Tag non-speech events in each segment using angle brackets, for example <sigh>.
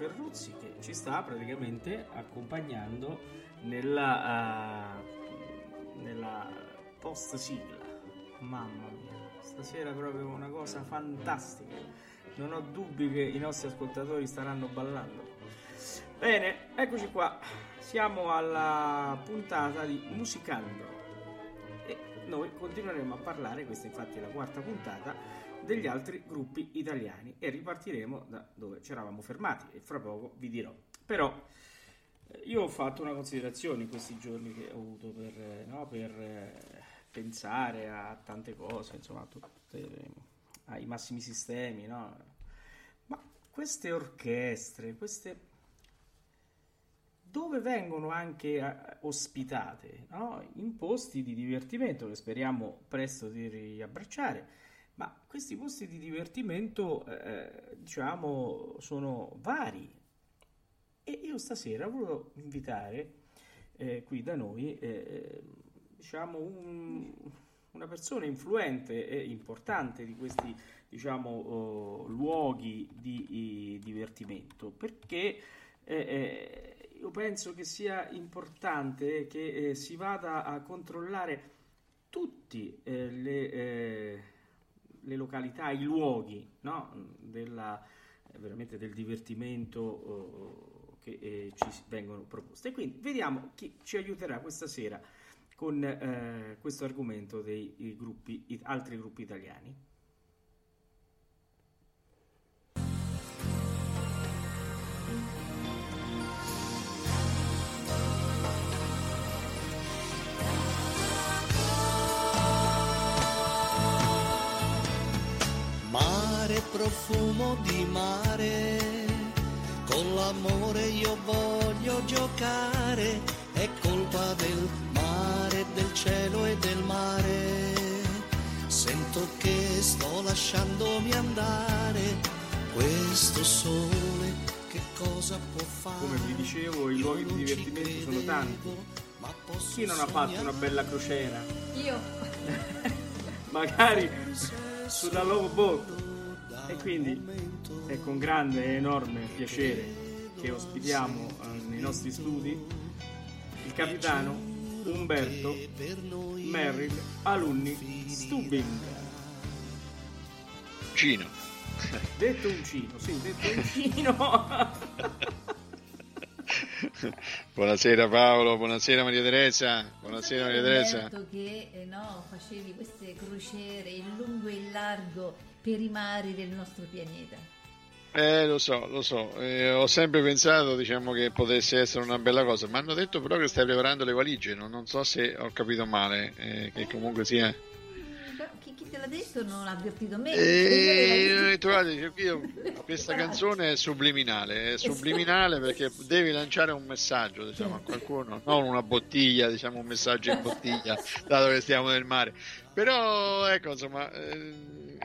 Ferruzzi che ci sta praticamente accompagnando nella, uh, nella post sigla. Mamma mia, stasera proprio una cosa fantastica. Non ho dubbi che i nostri ascoltatori staranno ballando. Bene, eccoci qua. Siamo alla puntata di Musicando e noi continueremo a parlare, questa infatti è la quarta puntata degli altri gruppi italiani e ripartiremo da dove ci eravamo fermati e fra poco vi dirò. Però eh, io ho fatto una considerazione in questi giorni che ho avuto per, eh, no, per eh, pensare a tante cose, insomma, tutte, ai massimi sistemi, no? Ma queste orchestre, queste dove vengono anche ospitate no? in posti di divertimento che speriamo presto di riabbracciare ma questi posti di divertimento, eh, diciamo, sono vari. E io stasera volevo invitare eh, qui da noi, eh, diciamo, un, una persona influente e importante di questi, diciamo, oh, luoghi di, di, divertimento, perché eh, eh, io penso che sia importante che eh, si vada a controllare tutti le le località, i luoghi no? Della, veramente del divertimento oh, che eh, ci vengono proposte. E quindi vediamo chi ci aiuterà questa sera con eh, questo argomento dei gruppi, altri gruppi italiani. Profumo di mare, con l'amore io voglio giocare, è colpa del mare, del cielo e del mare. Sento che sto lasciandomi andare, questo sole che cosa può fare? Come vi dicevo, i luoghi di divertimento sono tanti. Chi non ha fatto una bella crociera? Io. <laughs> Magari sulla Love Boat e quindi è con grande e enorme piacere che ospitiamo eh, nei nostri studi il capitano Umberto Merrill Alunni Stubing. Cino. Detto un cino, sì, detto un <laughs> cino. buonasera Paolo, buonasera Maria Teresa, buonasera Maria Teresa. che eh, no, facevi queste crociere in lungo e in largo per i mari del nostro pianeta. Eh, lo so, lo so, eh, ho sempre pensato diciamo, che potesse essere una bella cosa, mi hanno detto però che stai preparando le valigie, non, non so se ho capito male, eh, che comunque sia te l'ha detto non ha avvertito me. E... Trovate, io, <laughs> questa canzone è subliminale, è subliminale perché devi lanciare un messaggio diciamo, a qualcuno, non una bottiglia, diciamo un messaggio in bottiglia, dato che stiamo nel mare. Però ecco, insomma, eh,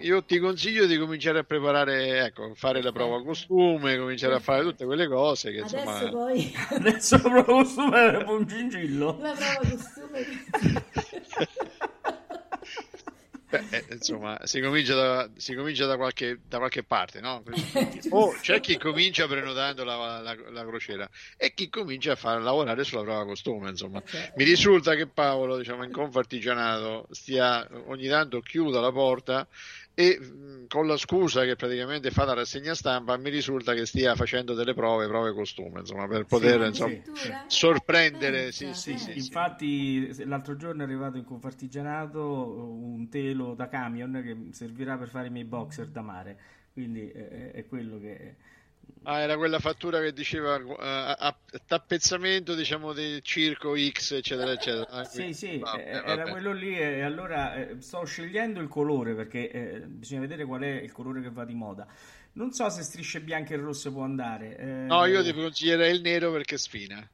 io ti consiglio di cominciare a preparare, ecco, fare la prova costume, cominciare a fare tutte quelle cose che Adesso insomma... poi... Adesso la prova costume è un gingillo. La prova costume... <laughs> Beh, eh, insomma, si comincia da, si comincia da, qualche, da qualche parte, no? <laughs> O c'è chi comincia prenotando la, la, la, crociera e chi comincia a far lavorare sulla prova costume, insomma. Okay. Mi risulta che Paolo, diciamo, in Confartigianato stia ogni tanto chiuda la porta e con la scusa che praticamente fa la rassegna stampa mi risulta che stia facendo delle prove, prove costume, insomma, per poter sì, insomma, sì. sorprendere. Sì, sì, sì, Infatti l'altro giorno è arrivato in Confartigianato un telo da camion che servirà per fare i miei boxer da mare, quindi è, è quello che Ah, era quella fattura che diceva uh, tappezzamento diciamo del circo X eccetera eccetera. Ah, sì sì vabbè, eh, era vabbè. quello lì e allora eh, sto scegliendo il colore perché eh, bisogna vedere qual è il colore che va di moda. Non so se strisce bianche e rosse può andare eh... no io ti consiglierei il nero perché sfina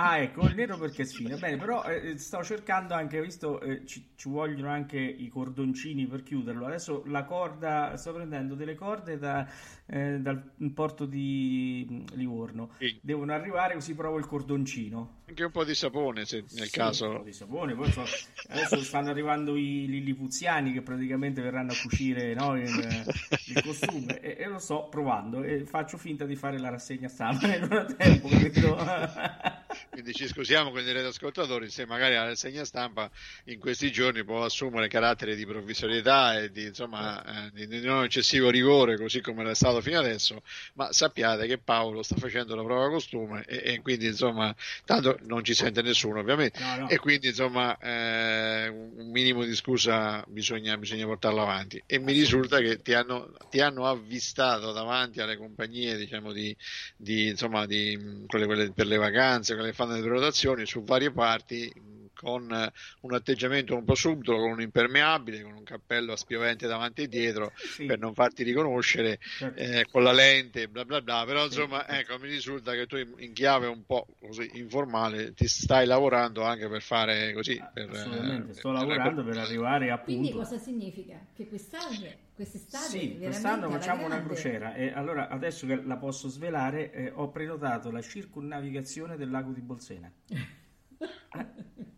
Ah, ecco, il nero perché sfina. Bene, però eh, stavo cercando anche, visto eh, ci, ci, vogliono anche i cordoncini per chiuderlo. Adesso la corda, sto prendendo delle corde da, eh, dal porto di Livorno. Sì. Devono arrivare così provo il cordoncino. Anche un po' di sapone, se nel sì, caso. Un po' di sapone. Poi so, adesso stanno arrivando i lillipuziani che praticamente verranno a cucire no, il, il, costume. E, e, lo sto provando e faccio finta di fare la rassegna stampa nel frattempo, capito? <laughs> Quindi ci scusiamo con i ascoltatori se magari la rassegna stampa in questi giorni può assumere carattere di provvisorietà e di, insomma, eh, di non eccessivo rigore, così come l'è stato fino adesso, ma sappiate che Paolo sta facendo la prova costume e, e quindi insomma, tanto non ci sente nessuno ovviamente, no, no. e quindi insomma eh, un minimo di scusa bisogna, bisogna portarlo avanti. E mi risulta che ti hanno, ti hanno avvistato davanti alle compagnie diciamo, di, di, insomma, di quelle, quelle per le vacanze, quelle che fanno le prenotazioni su varie parti con un atteggiamento un po' subdolo, con un impermeabile, con un cappello a spiovente davanti e dietro sì. per non farti riconoscere, certo. eh, con la lente, bla bla bla. Però insomma, sì. ecco, mi risulta che tu in chiave un po' così informale ti stai lavorando anche per fare così. Per, Assolutamente, eh, sto per lavorando per, per arrivare a Quindi cosa significa? Che quest'anno quest'estate sì, quest'anno facciamo una crociera e allora adesso che la posso svelare eh, ho prenotato la circunnavigazione del lago di Bolsena <laughs>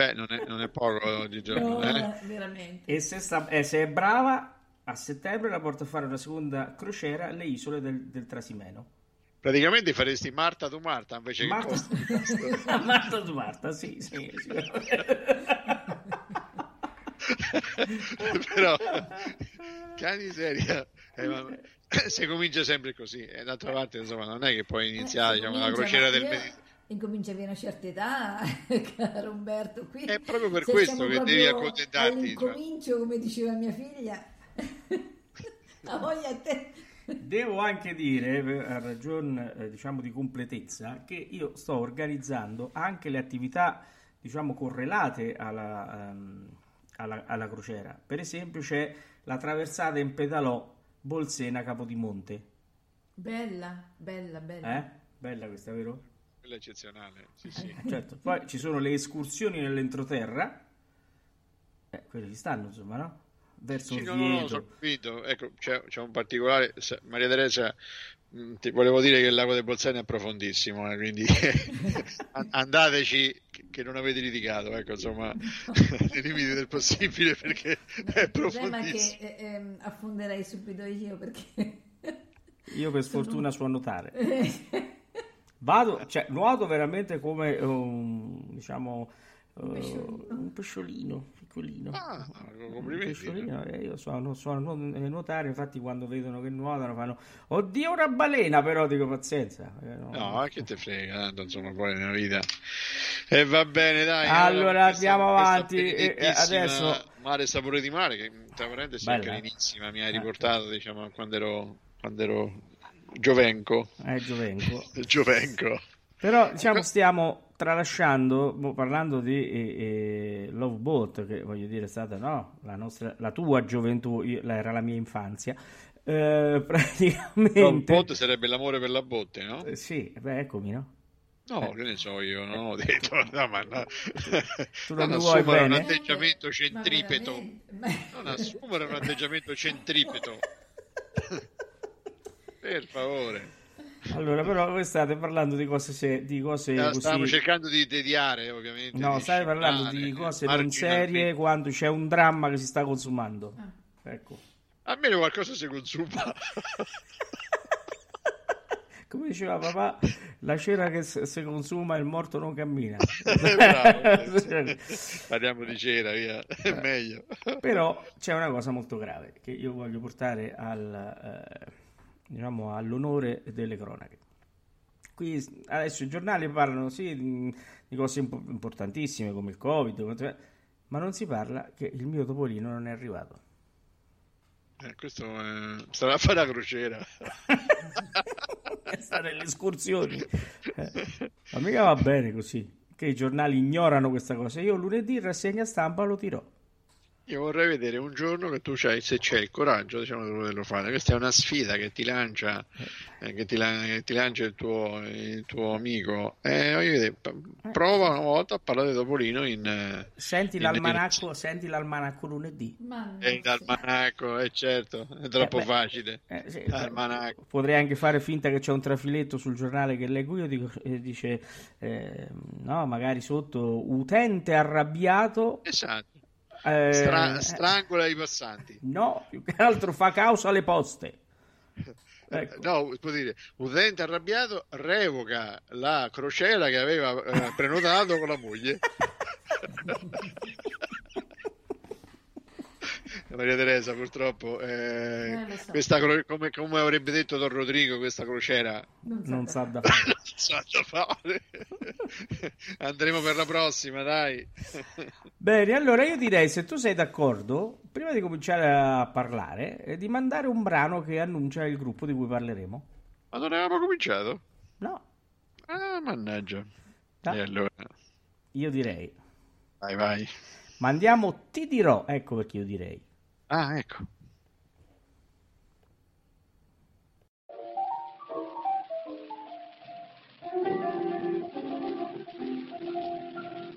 Beh, non è, non è poco di giorno. No, eh? veramente. E se, sta, eh, se, è brava, a settembre la porto a fare una seconda crociera alle isole del, del Trasimeno. Praticamente faresti Marta tu Marta invece Marta... che <laughs> Marta tu Marta, sì, sì. sì. <laughs> Però, cani seria, eh, ma, se comincia sempre così, e d'altra parte insomma non è che puoi iniziare eh, diciamo, la crociera del Mediterraneo incomincia a avere una certa età, <laughs> caro Umberto. Qui, è proprio per questo che devi accontentarti. All'incomincio, come diceva mia figlia, <laughs> la voglia a te. Devo anche dire, a ragione eh, diciamo, di completezza, che io sto organizzando anche le attività diciamo, correlate alla, um, alla, alla, crociera. Per esempio c'è la traversata in pedalò Bolsena-Capodimonte. Bella, bella, bella. Eh? Bella questa, vero? Quella è eccezionale, sì, sì. certo. Poi ci sono le escursioni nell'entroterra, eh, quelle ci stanno, insomma, no? Verso sì, no, no, no, capito. Ecco, c'è, c'è, un particolare. Maria Teresa, mm, ti volevo dire che il lago del Bolzano è profondissimo, eh, quindi <laughs> andateci che non avete litigato, ecco, insomma, <laughs> <laughs> nei limiti del possibile perché è profondissimo. Il che eh, ehm, affonderei subito io perché. Io per sfortuna so nuotare. Vado, cioè, nuoto veramente come un, diciamo, un pesciolino. Uh, un pesciolino piccolino. Ah, complimenti. Pesciolino, eh, io so, so nuotare, infatti quando vedono che nuotano fanno oddio una balena, però dico pazienza. Eh, no, no che te frega, tanto insomma poi nella vita. E va bene, dai. Allora andiamo avanti. E adesso Mare sapore di mare, che tra parentesi è carinissima, mi hai riportato diciamo quando ero, quando ero Giovenco. Eh, Giovenco. <laughs> Giovenco. Però diciamo stiamo tralasciando, parlando di eh, eh, Love Boat, che voglio dire è stata no, la, nostra, la tua gioventù, io, era la mia infanzia. Eh, <laughs> praticamente... Love Boat sarebbe l'amore per la botte, no? Eh, sì, beh, eccomi, no? No, eh. che ne so io, non ho detto, <laughs> no, ma no. tu non, non assumere un atteggiamento centripeto, non assumere un atteggiamento centripeto. Per favore. Allora, però voi state parlando di cose, se- di cose Eh, Stavamo così... cercando di tediare, ovviamente. No, di state parlando di cose non serie quando c'è un dramma che si sta consumando. Ah. Ecco. Almeno qualcosa si consuma. <laughs> Come diceva papà, la cera che si consuma il morto non cammina. <laughs> Bravo. <laughs> Parliamo di cera, via. È meglio. Però c'è una cosa molto grave che io voglio portare al, eh, diciamo, all'onore delle cronache. Qui adesso i giornali parlano sì, di, cose impo- importantissime come il Covid, ma non si parla che il mio topolino non è arrivato. Eh, questo eh, sarà a <laughs> fare la crociera. Sta nelle escursioni. Eh, Ma mica va bene così, che i giornali ignorano questa cosa. Io lunedì in rassegna stampa lo dirò. Io vorrei vedere un giorno che tu c'hai, se c'è il coraggio, diciamo, di poterlo fare. Questa è una sfida che ti lancia, eh, che ti, che ti lancia il tuo, il tuo amico. Eh, vedere, p- prova una volta a parlare di Topolino in, eh, Senti in l'almanacco, senti l'almanacco lunedì. Non eh, in si- almanacco, è certo, è troppo Eh, beh, facile. Eh, sì. Potrei anche fare finta che c'è un trafiletto sul giornale che leggo io dico- e dice, eh, no, magari sotto utente arrabbiato. Esatto. Eh, Stra- strangola i passanti. no, più che altro fa causa alle poste. <laughs> Ecco. No, può dire, utente arrabbiato revoca la crociera che aveva eh, prenotato con la moglie. <laughs> Maria Teresa, purtroppo, eh, Eh, so. questa come, come avrebbe detto Don Rodrigo, questa crociera non, Non sa da <laughs> fare. non sa da fare. <laughs> Andremo per la prossima, dai. Bene, allora io direi, se tu sei d'accordo, prima di cominciare a parlare, eh, di mandare un brano che annuncia il gruppo di cui parleremo. Ma non avevamo cominciato? No, Ah, mannaggia. No. E allora, io direi, vai, vai. mandiamo Ti dirò, ecco perché io direi. Ah, ecco.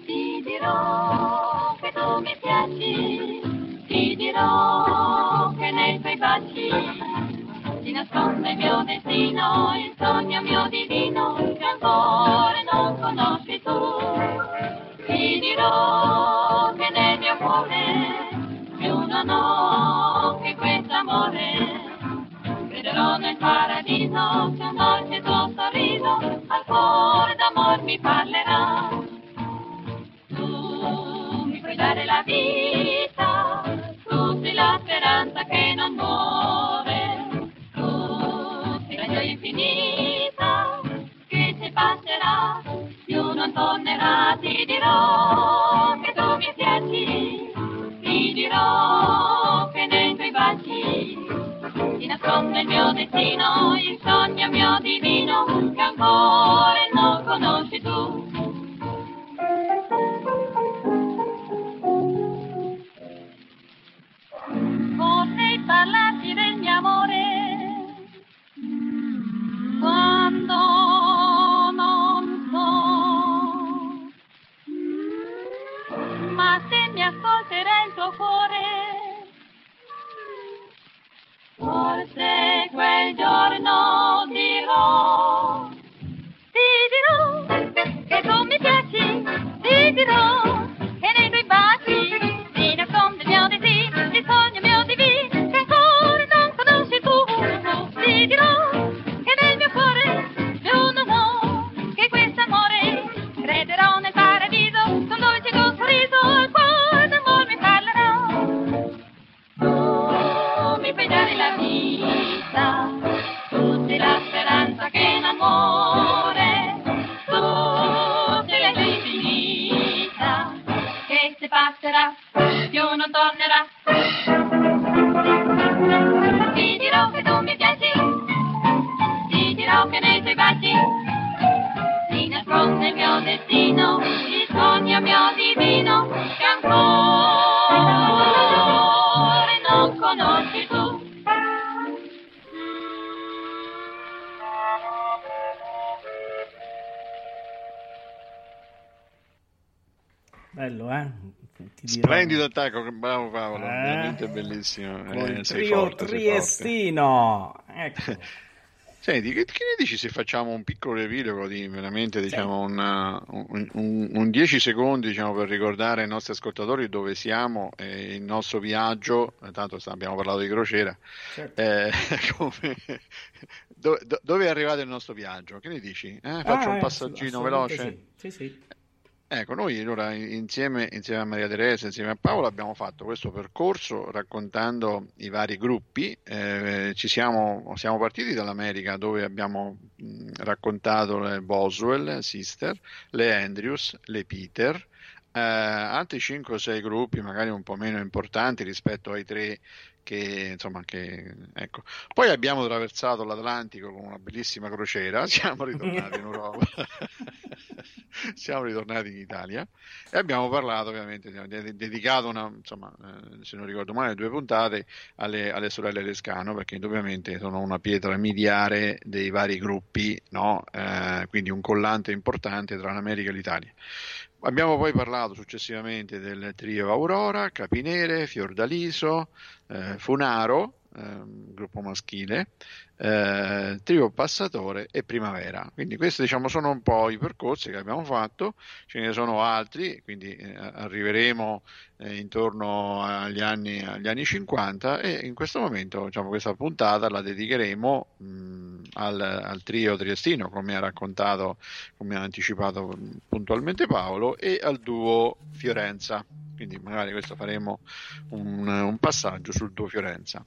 Ti dirò che tu mi piaci, ti dirò che nei tuoi baci si nasconde il mio destino, il sogno mio divino che ancora non conosci tu. Ti dirò che nel mio cuore ho che questo amore. Crederò nel paradiso che un dolce tuo sorriso al cuore d'amor mi parlerà. Tu mi puoi dare la vita, tu sei la speranza che non muore, tu sei la gioia infinita che se passerà più non tornerà. Ti dirò nasconde il mio più non tornerà. Ti dirò che tu mi piaci, ti dirò che nei tuoi baci si nasconde il mio destino, il sogno mio divino che ancora non conosci tu. Bello, eh? Splendido attacco, bravo Paolo, Eh? veramente bellissimo. Con Eh, sei trio forte, sei forte. triestino. Ecco. <laughs> Senti, che, che ne dici se facciamo un piccolo riepilogo di veramente diciamo, una- un, un- un 10 secondi diciamo, per ricordare ai nostri ascoltatori dove siamo e il nostro viaggio, eh, tanto abbiamo parlato di crociera, Certo. eh, <laughs> come- do- do- dove è arrivato il nostro viaggio? Che ne dici? Eh, faccio Ah, un eh, passaggino veloce? Sì, sì, sì. Ecco, noi allora insieme, insieme a Maria Teresa, insieme a Paolo abbiamo fatto questo percorso raccontando i vari gruppi. Eh, siamo, siamo partiti dall'America dove abbiamo mh, raccontato le Boswell, Sister, le Andrews, le Peter, eh, altri 5 o 6 gruppi magari un po' meno importanti rispetto ai tre che insomma che ecco. Poi abbiamo attraversato l'Atlantico con una bellissima crociera, <laughs> siamo ritornati in Europa. <laughs> siamo ritornati in Italia e abbiamo parlato ovviamente, dedicato una, insomma, eh, se non ricordo male, due puntate alle, alle sorelle Lescano perché ovviamente sono una pietra miliare dei vari gruppi, no? Eh, quindi un collante importante tra l'America e l'Italia. Abbiamo poi parlato successivamente del trio Aurora, Capinere, Fiordaliso, eh, Funaro, ehm, gruppo maschile, eh, trio Passatore e Primavera. Quindi questi diciamo sono un po' i percorsi che abbiamo fatto, ce ne sono altri, quindi eh, arriveremo eh, intorno agli anni, agli anni 50 e in questo momento diciamo, questa puntata la dedicheremo mh, al, al trio triestino, come ha raccontato, come ha anticipato puntualmente Paolo, e al duo Fiorenza. Quindi magari questo faremo un, un passaggio sul duo Fiorenza.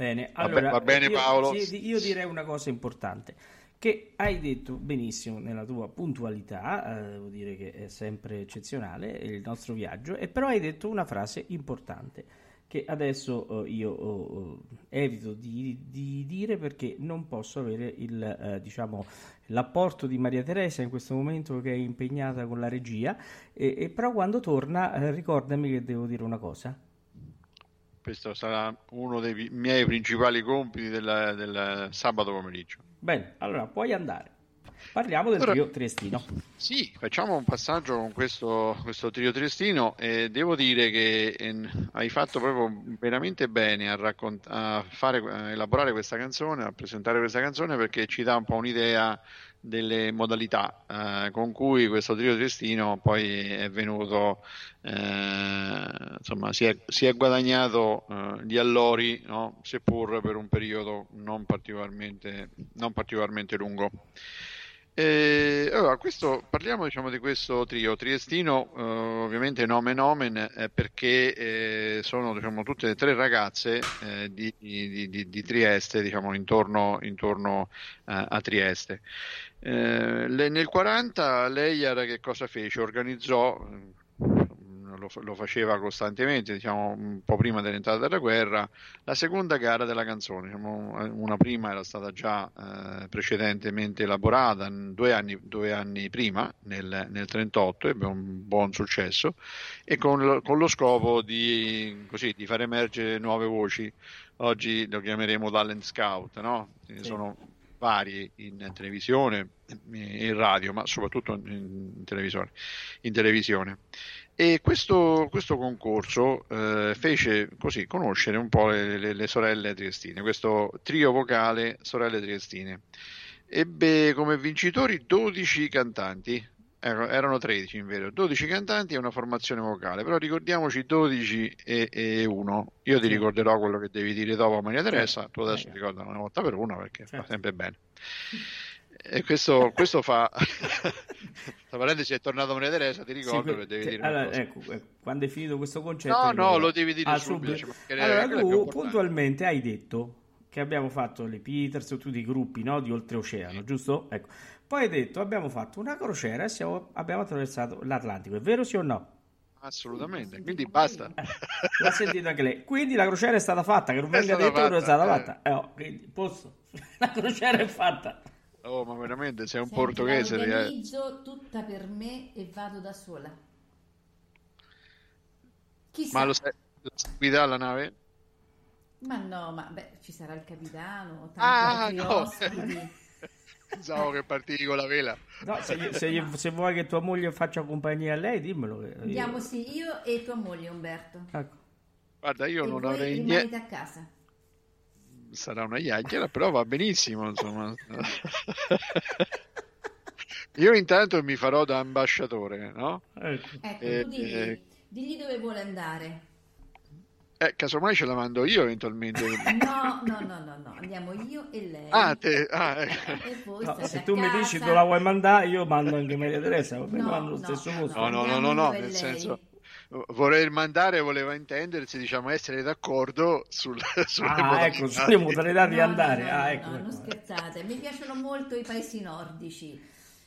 Bene, allora, va bene, io, Paolo? io direi una cosa importante, che hai detto benissimo nella tua puntualità, eh, devo dire che è sempre eccezionale il nostro viaggio, e però hai detto una frase importante che adesso eh, io eh, evito di, di dire perché non posso avere il, eh, diciamo, l'apporto di Maria Teresa in questo momento che è impegnata con la regia, e, e però quando torna eh, ricordami che devo dire una cosa. Questo sarà uno dei miei principali compiti del, del sabato pomeriggio. Bene, allora puoi andare. Parliamo del Allora- trio triestino. Sì, facciamo un passaggio con questo, questo trio triestino e devo dire che eh, hai fatto proprio veramente bene a, raccont- a fare, a elaborare questa canzone, a presentare questa canzone perché ci dà un po' un'idea delle modalità eh, con cui questo trio triestino poi è venuto, eh, insomma, si è, si è guadagnato eh, gli allori, no? seppur per un periodo non particolarmente, non particolarmente lungo. Eh, allora, questo, parliamo diciamo, di questo trio triestino, eh, ovviamente nome nomen, eh, perché eh, sono diciamo, tutte e tre ragazze eh, di, di- di- di Trieste, diciamo, intorno, intorno eh, a Trieste. Eh, le- nel 40 Leyer che cosa fece? Organizzò, eh, lo, lo faceva costantemente, diciamo, un po' prima dell'entrata della guerra, la seconda gara della canzone. Diciamo, una prima era stata già eh, precedentemente elaborata due anni, due anni prima, nel, nel 38, ebbe un buon successo, e con lo, con lo scopo di, così, di far emergere nuove voci. Oggi lo chiameremo talent scout, no? Sì. sono vari in televisione in radio, ma soprattutto in, televisione. In televisione. E questo, questo concorso eh, fece così conoscere un po' le, le- le sorelle triestine, questo trio vocale sorelle triestine. Ebbe come vincitori 12 cantanti, erano 13 in vero, 12 cantanti e una formazione vocale, però ricordiamoci 12 e, e 1. Io ti Sì. ricorderò quello che devi dire dopo Maria Teresa, tu adesso Eh. ricorda una volta per una perché fa Certo. sempre bene. E questo, questo fa... <laughs> Tra parentesi è tornato Maria Teresa, ti ricordo Sì, che devi te- dire allora, ecco, ecco, quando hai finito questo concetto... No, no, lo devi dire Ah, subito, ci mancherebbe, Allora, è tu puntualmente hai detto che abbiamo fatto le Peters, tutti i gruppi no, di oltreoceano, giusto? Ecco. Poi hai detto abbiamo fatto una crociera e siamo- abbiamo attraversato l'Atlantico, è vero sì o no? Assolutamente, quindi basta. Eh, L'ha sentito anche lei. Quindi la crociera è stata fatta, che non venga detto che non è fatta, stata eh. fatta. Eh, oh, quindi posso. <laughs> La crociera è fatta. Oh, ma veramente sei un Senti, portoghese. la eh. organizzo tutta per me e vado da sola. Chissà. Ma lo sai, lo sai guidare la nave? Ma no, ma beh, ci sarà il capitano, tanti Ah, no. <laughs> <laughs> Pensavo che partivi con la vela. No, se, se se vuoi che tua moglie faccia compagnia a lei, dimmelo. io- Andiamo sì, io e tua moglie Umberto. Ecco. Guarda, io e non voi avrei rimanete niente. a casa. sarà una chiacchiera, però va benissimo, insomma. <laughs> Io intanto mi farò da ambasciatore, no? Ecco. Ecco, Eh, tu digli, eh. digli dove vuole andare. Eh, casomai ce la mando io eventualmente. <laughs> No, no, no, no, no, andiamo io e lei. Ah, te, ah, ecco. E poi No, se tu mi casa. dici dove la vuoi mandare, io mando anche Maria Teresa, No, mando lo no, stesso no. No, no, no, no, no, nel lei. senso vorrei mandare voleva intendersi, diciamo, essere d'accordo sul, <laughs> sulle Ah, modalità. ecco, sulle modalità di No, andare. no, no, ah, ecco. no, non ecco. scherzate, mi piacciono molto i paesi nordici,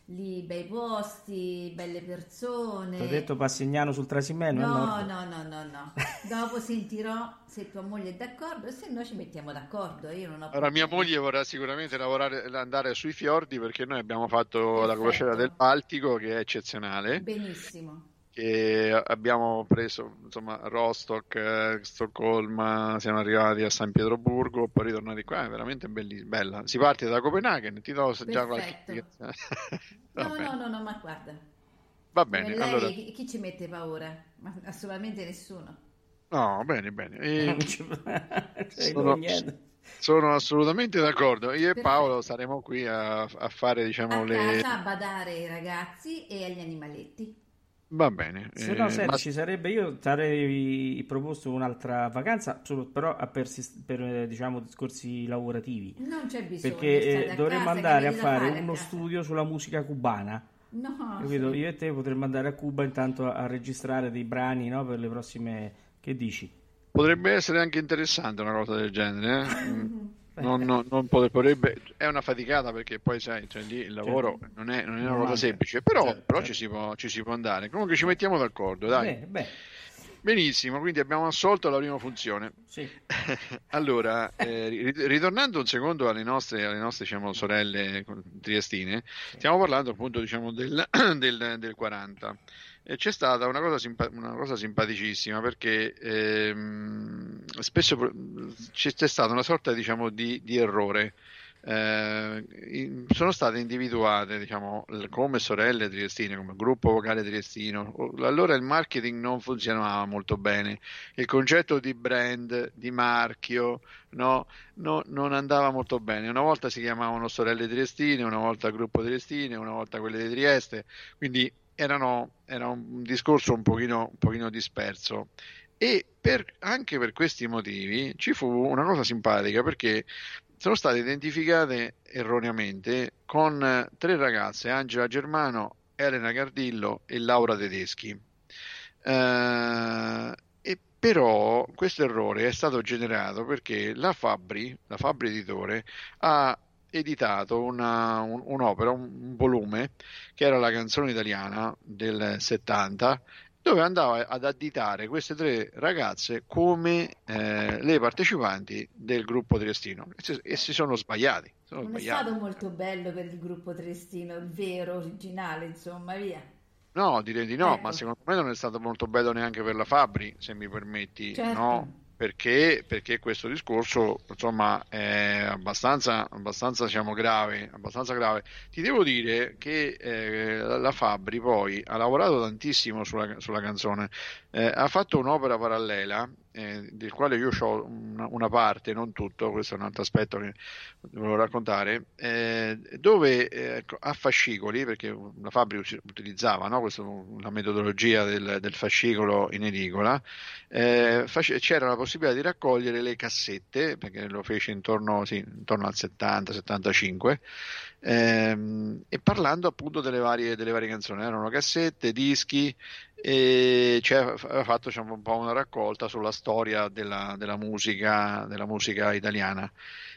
lì bei posti, belle persone. Ti ho detto Passignano sul Trasimeno, No, no, no, no, no. <laughs> Dopo sentirò se tua moglie è d'accordo e se no ci mettiamo d'accordo. Io non ho Allora, mia moglie vorrà sicuramente lavorare, andare sui fiordi perché noi abbiamo fatto la Perfetto. crociera del Baltico che è eccezionale, Benissimo. Che abbiamo preso insomma Rostock, eh, Stoccolma, siamo arrivati a San Pietroburgo, poi ritornati qua, è veramente belli- bella. Si parte da Copenaghen, ti do già qualche Perfetto. <laughs> Va No, bene, no, no, no, ma guarda, va bene, lei allora, chi, ci mette paura? Ma assolutamente nessuno. no, bene, bene. E <laughs> Sono- sono assolutamente d'accordo. Io e Perfetto. Paolo saremo qui a, a fare, diciamo, A le... casa a badare ai ragazzi e agli animaletti. Va bene. Se eh, no, senti, ma- ci sarebbe, io ti avrei proposto un'altra vacanza, solo- però a per, per, eh, diciamo, discorsi lavorativi. Non c'è bisogno. Perché eh, dovremmo andare a fare fare uno studio sulla musica cubana. No, Capito? sì. Io e te potremmo andare a Cuba intanto a, a registrare dei brani, no, per le prossime... Che dici? Potrebbe essere anche interessante una cosa del genere. eh? Non, non- non pot- potrebbe, è una faticata perché poi sai, cioè, lì il lavoro non è, non è una cosa semplice, però, Certo, però certo. ci, si può, ci si può andare. Comunque ci mettiamo d'accordo, dai. Bene, bene, Benissimo, quindi abbiamo assolto la prima funzione. sì. <laughs> Allora, eh, ri- ritornando un secondo alle nostre, alle nostre diciamo, sorelle triestine, stiamo parlando appunto diciamo, del, <clears throat> del- del 40. C'è stata una cosa, simpa- una cosa simpaticissima perché ehm, spesso c'è, stata una sorta diciamo, di, di errore. Eh, in- sono state individuate diciamo, come sorelle triestine, come gruppo vocale triestino. Allora il marketing non funzionava molto bene il concetto di brand, di marchio, no, no, non andava molto bene. Una volta si chiamavano Sorelle Triestine, una volta Gruppo Triestine, una volta quelle di Trieste, quindi erano, era un discorso un pochino, un pochino disperso. E per- anche per questi motivi ci fu una cosa simpatica perché sono state identificate erroneamente con tre ragazze, Angela Germano, Elena Gardillo e Laura Tedeschi. Eh, e però questo errore è stato generato perché la Fabri, la Fabri Editore, ha editato una- un- un'opera, un, volume che era la canzone italiana del 70 dove andava ad additare queste tre ragazze come eh, le partecipanti del gruppo triestino e si, e si sono sbagliati. Sono Non è sbagliati. stato molto bello per il gruppo Triestino, il vero, originale, insomma, via. No, direi di no, Ecco. ma secondo me non è stato molto bello neanche per la Fabri, se mi permetti, Certo. no? Perché, perché questo discorso, insomma, è abbastanza, abbastanza, diciamo, grave, abbastanza grave. Ti devo dire che eh, la Fabri poi ha lavorato tantissimo sulla, sulla canzone, eh, ha fatto un'opera parallela, eh, del quale io ho una, una parte, non tutto, questo è un altro aspetto che volevo raccontare, eh, dove eh, a fascicoli, perché la Fabri usi- utilizzava no, questo- la metodologia del, del fascicolo in edicola, eh, face- c'era la possibilità di raccogliere le cassette, perché lo fece intorno, sì, intorno al 70-75, ehm, e parlando appunto delle varie, delle varie canzoni, erano cassette, dischi, e cioè, aveva fatto diciamo, un po' una raccolta sulla storia della, della musica, della musica italiana.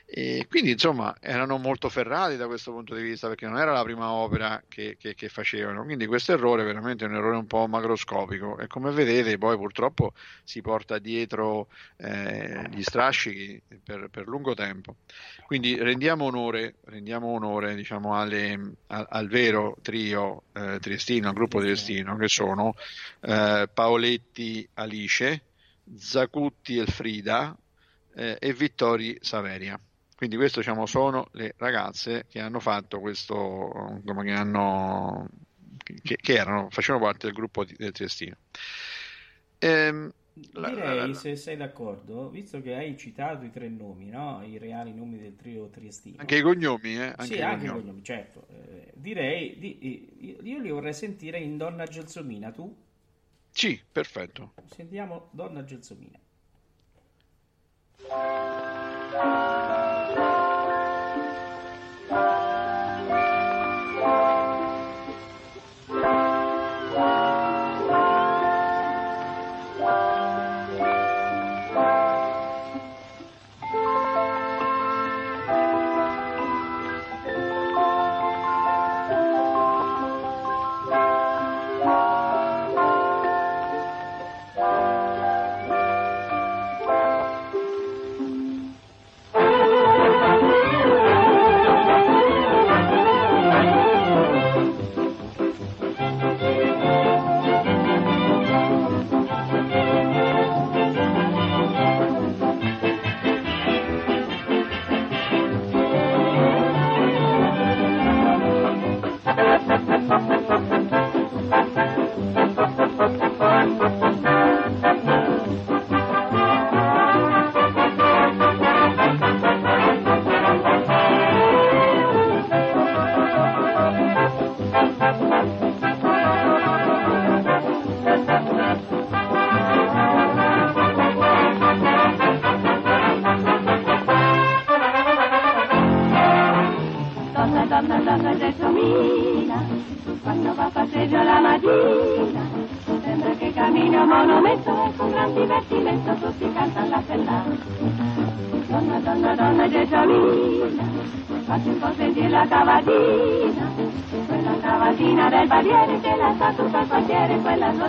E quindi insomma erano molto ferrati da questo punto di vista perché non era la prima opera che, che- che facevano, quindi questo errore è veramente un errore un po' macroscopico e come vedete poi purtroppo si porta dietro eh, gli strascichi per, per lungo tempo. Quindi rendiamo onore, rendiamo onore diciamo, alle- al, al vero trio eh, triestino, al gruppo triestino che sono eh, Paoletti Alice, Zacutti Elfrida eh, e Vittori Saveria. Quindi queste diciamo, sono le ragazze che hanno fatto questo, come che hanno, che, che erano, facevano parte del gruppo di- del Triestino. Ehm, la- Direi, la- se sei d'accordo, visto che hai citato i tre nomi, no? I reali nomi del trio triestino. anche i cognomi, eh? Anche Sì, i anche i cognomi. certo. Eh, direi, di- io, io li vorrei sentire in Donna Gelsomina. Tu? Sì, perfetto. Sentiamo Donna Gelsomina. Gelsomina, quando va a passeggio la mattina, sembra che cammini a monumento e con gran divertimento tutti cantano la sellata. Donna, donna, donna gelsomina, fatti un po' sentire la cavatina, quella cavatina del barriere che la sa tutto il quartiere, quella è la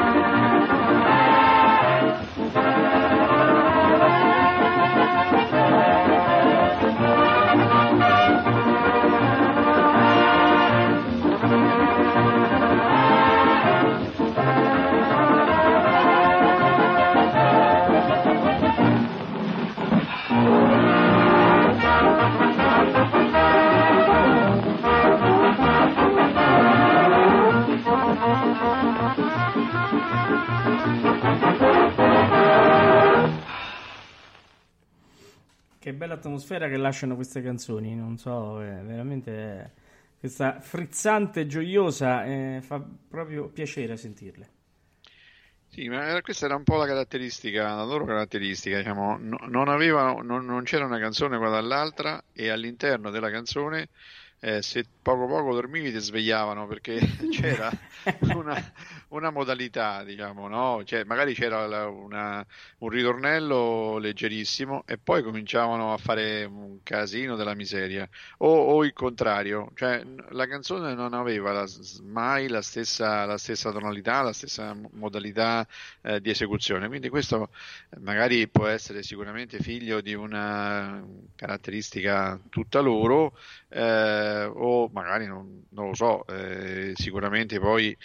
Che bella atmosfera che lasciano queste canzoni, non so, eh, veramente eh, questa frizzante, gioiosa, eh, fa proprio piacere sentirle. Sì, ma questa era un po' la caratteristica, la loro caratteristica, diciamo, no- non avevano, non, non c'era una canzone qua dall'altra e all'interno della canzone eh, se poco poco dormivi ti svegliavano perché <laughs> c'era <laughs> una, una modalità, diciamo, no? Cioè, magari c'era la- una- un ritornello leggerissimo e poi cominciavano a fare un casino della miseria o, o il contrario, cioè la canzone non aveva la- mai la stessa, la stessa tonalità, la stessa mo- modalità eh, di esecuzione, quindi questo eh, magari può essere sicuramente figlio di una caratteristica tutta loro eh, o magari non, non lo so, eh, sicuramente poi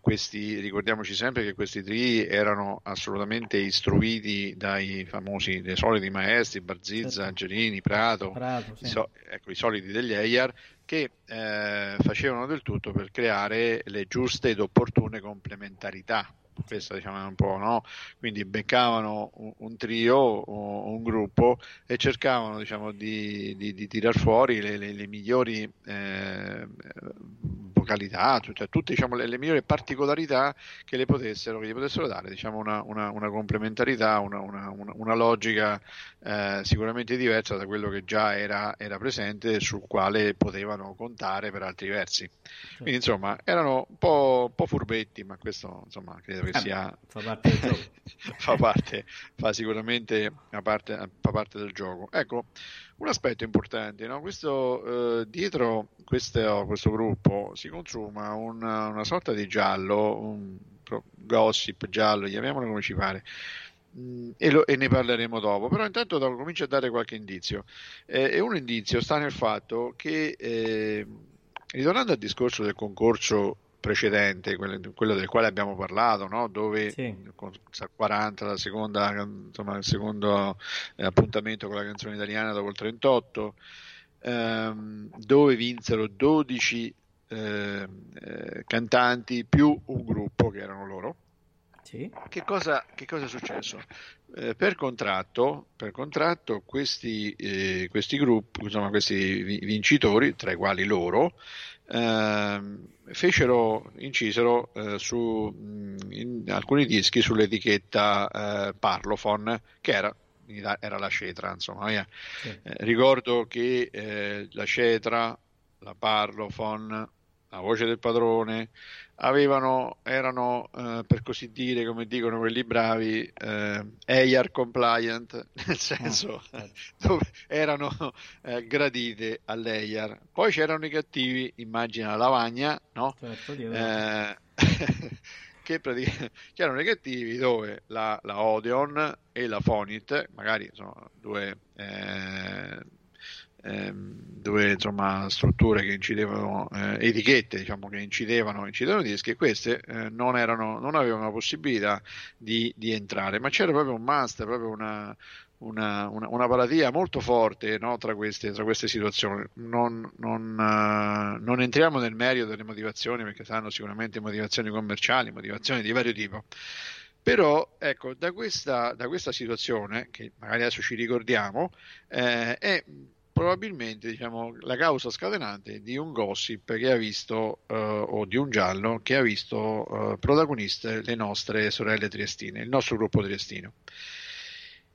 questi, ricordiamoci sempre che questi tri erano assolutamente istruiti dai famosi, dai soliti maestri, Barzizza, Certo. Angelini, Prato, Prato, sì. i, so- ecco, i soliti degli Eyar, che eh, facevano del tutto per creare le giuste ed opportune complementarità. Questa diciamo un po', no? Quindi beccavano un, un trio o un gruppo e cercavano diciamo, di, di, di tirar fuori le, le- le migliori eh, vocalità, cioè tutte diciamo, le, le migliori particolarità che le potessero, che gli potessero dare diciamo, una, una- una complementarità, una, una- logica eh, sicuramente diversa da quello che già era, era presente e sul quale potevano contare per altri versi. Quindi insomma erano un po', un po' furbetti, ma questo insomma credo che Eh, sia fa parte del gioco. <laughs> fa parte, fa sicuramente parte, fa parte del gioco. Ecco, un aspetto importante, no? Questo, eh, dietro questo, questo gruppo si consuma una, una sorta di giallo, un gossip giallo, chiamiamolo come ci pare. Mm, e, lo, e, ne parleremo dopo, però intanto dopo, comincio a dare qualche indizio. Eh, e un indizio sta nel fatto che, eh, ritornando al discorso del concorso precedente, quello, del quale abbiamo parlato, no? dove sì. con 40 la seconda, insomma, il secondo eh, appuntamento con la canzone italiana dopo il 38, ehm, dove vinsero 12 eh, eh, cantanti più un gruppo che erano loro. Sì. Che, cosa, che, cosa, è successo? Eh, per, contratto, per contratto questi, eh, questi gruppi, insomma, questi vincitori, tra i quali loro, ehm, fecero, incisero eh, su in alcuni dischi sull'etichetta eh, Parlophone, che era era la cetra, insomma. Eh, ricordo che eh, la cetra, la Parlophone, la voce del padrone, avevano, erano eh, per così dire, come dicono quelli bravi, eh, AR compliant, <laughs> nel senso oh, <laughs> dove erano eh, gradite all'AR. Poi c'erano i cattivi, immagina la lavagna, no? Certo, eh, <laughs> che praticamente c'erano i cattivi dove la, la Odeon e la Fonit, magari sono due eh, ehm, due insomma, strutture che incidevano, eh, etichette diciamo, che incidevano, incidevano dischi e queste eh, non, erano, non, avevano la possibilità di, di, entrare, ma c'era proprio un must, proprio una, una, una, una paratia molto forte no, tra, queste, tra, queste, situazioni. Non, non, uh, non, entriamo nel merito delle motivazioni perché saranno sicuramente motivazioni commerciali, motivazioni di vario tipo. Però ecco, da questa, da questa situazione, che magari adesso ci ricordiamo, eh, è probabilmente diciamo, la causa scatenante di un gossip che ha visto, uh, o di un giallo che ha visto uh, protagoniste le nostre sorelle triestine, il nostro gruppo triestino.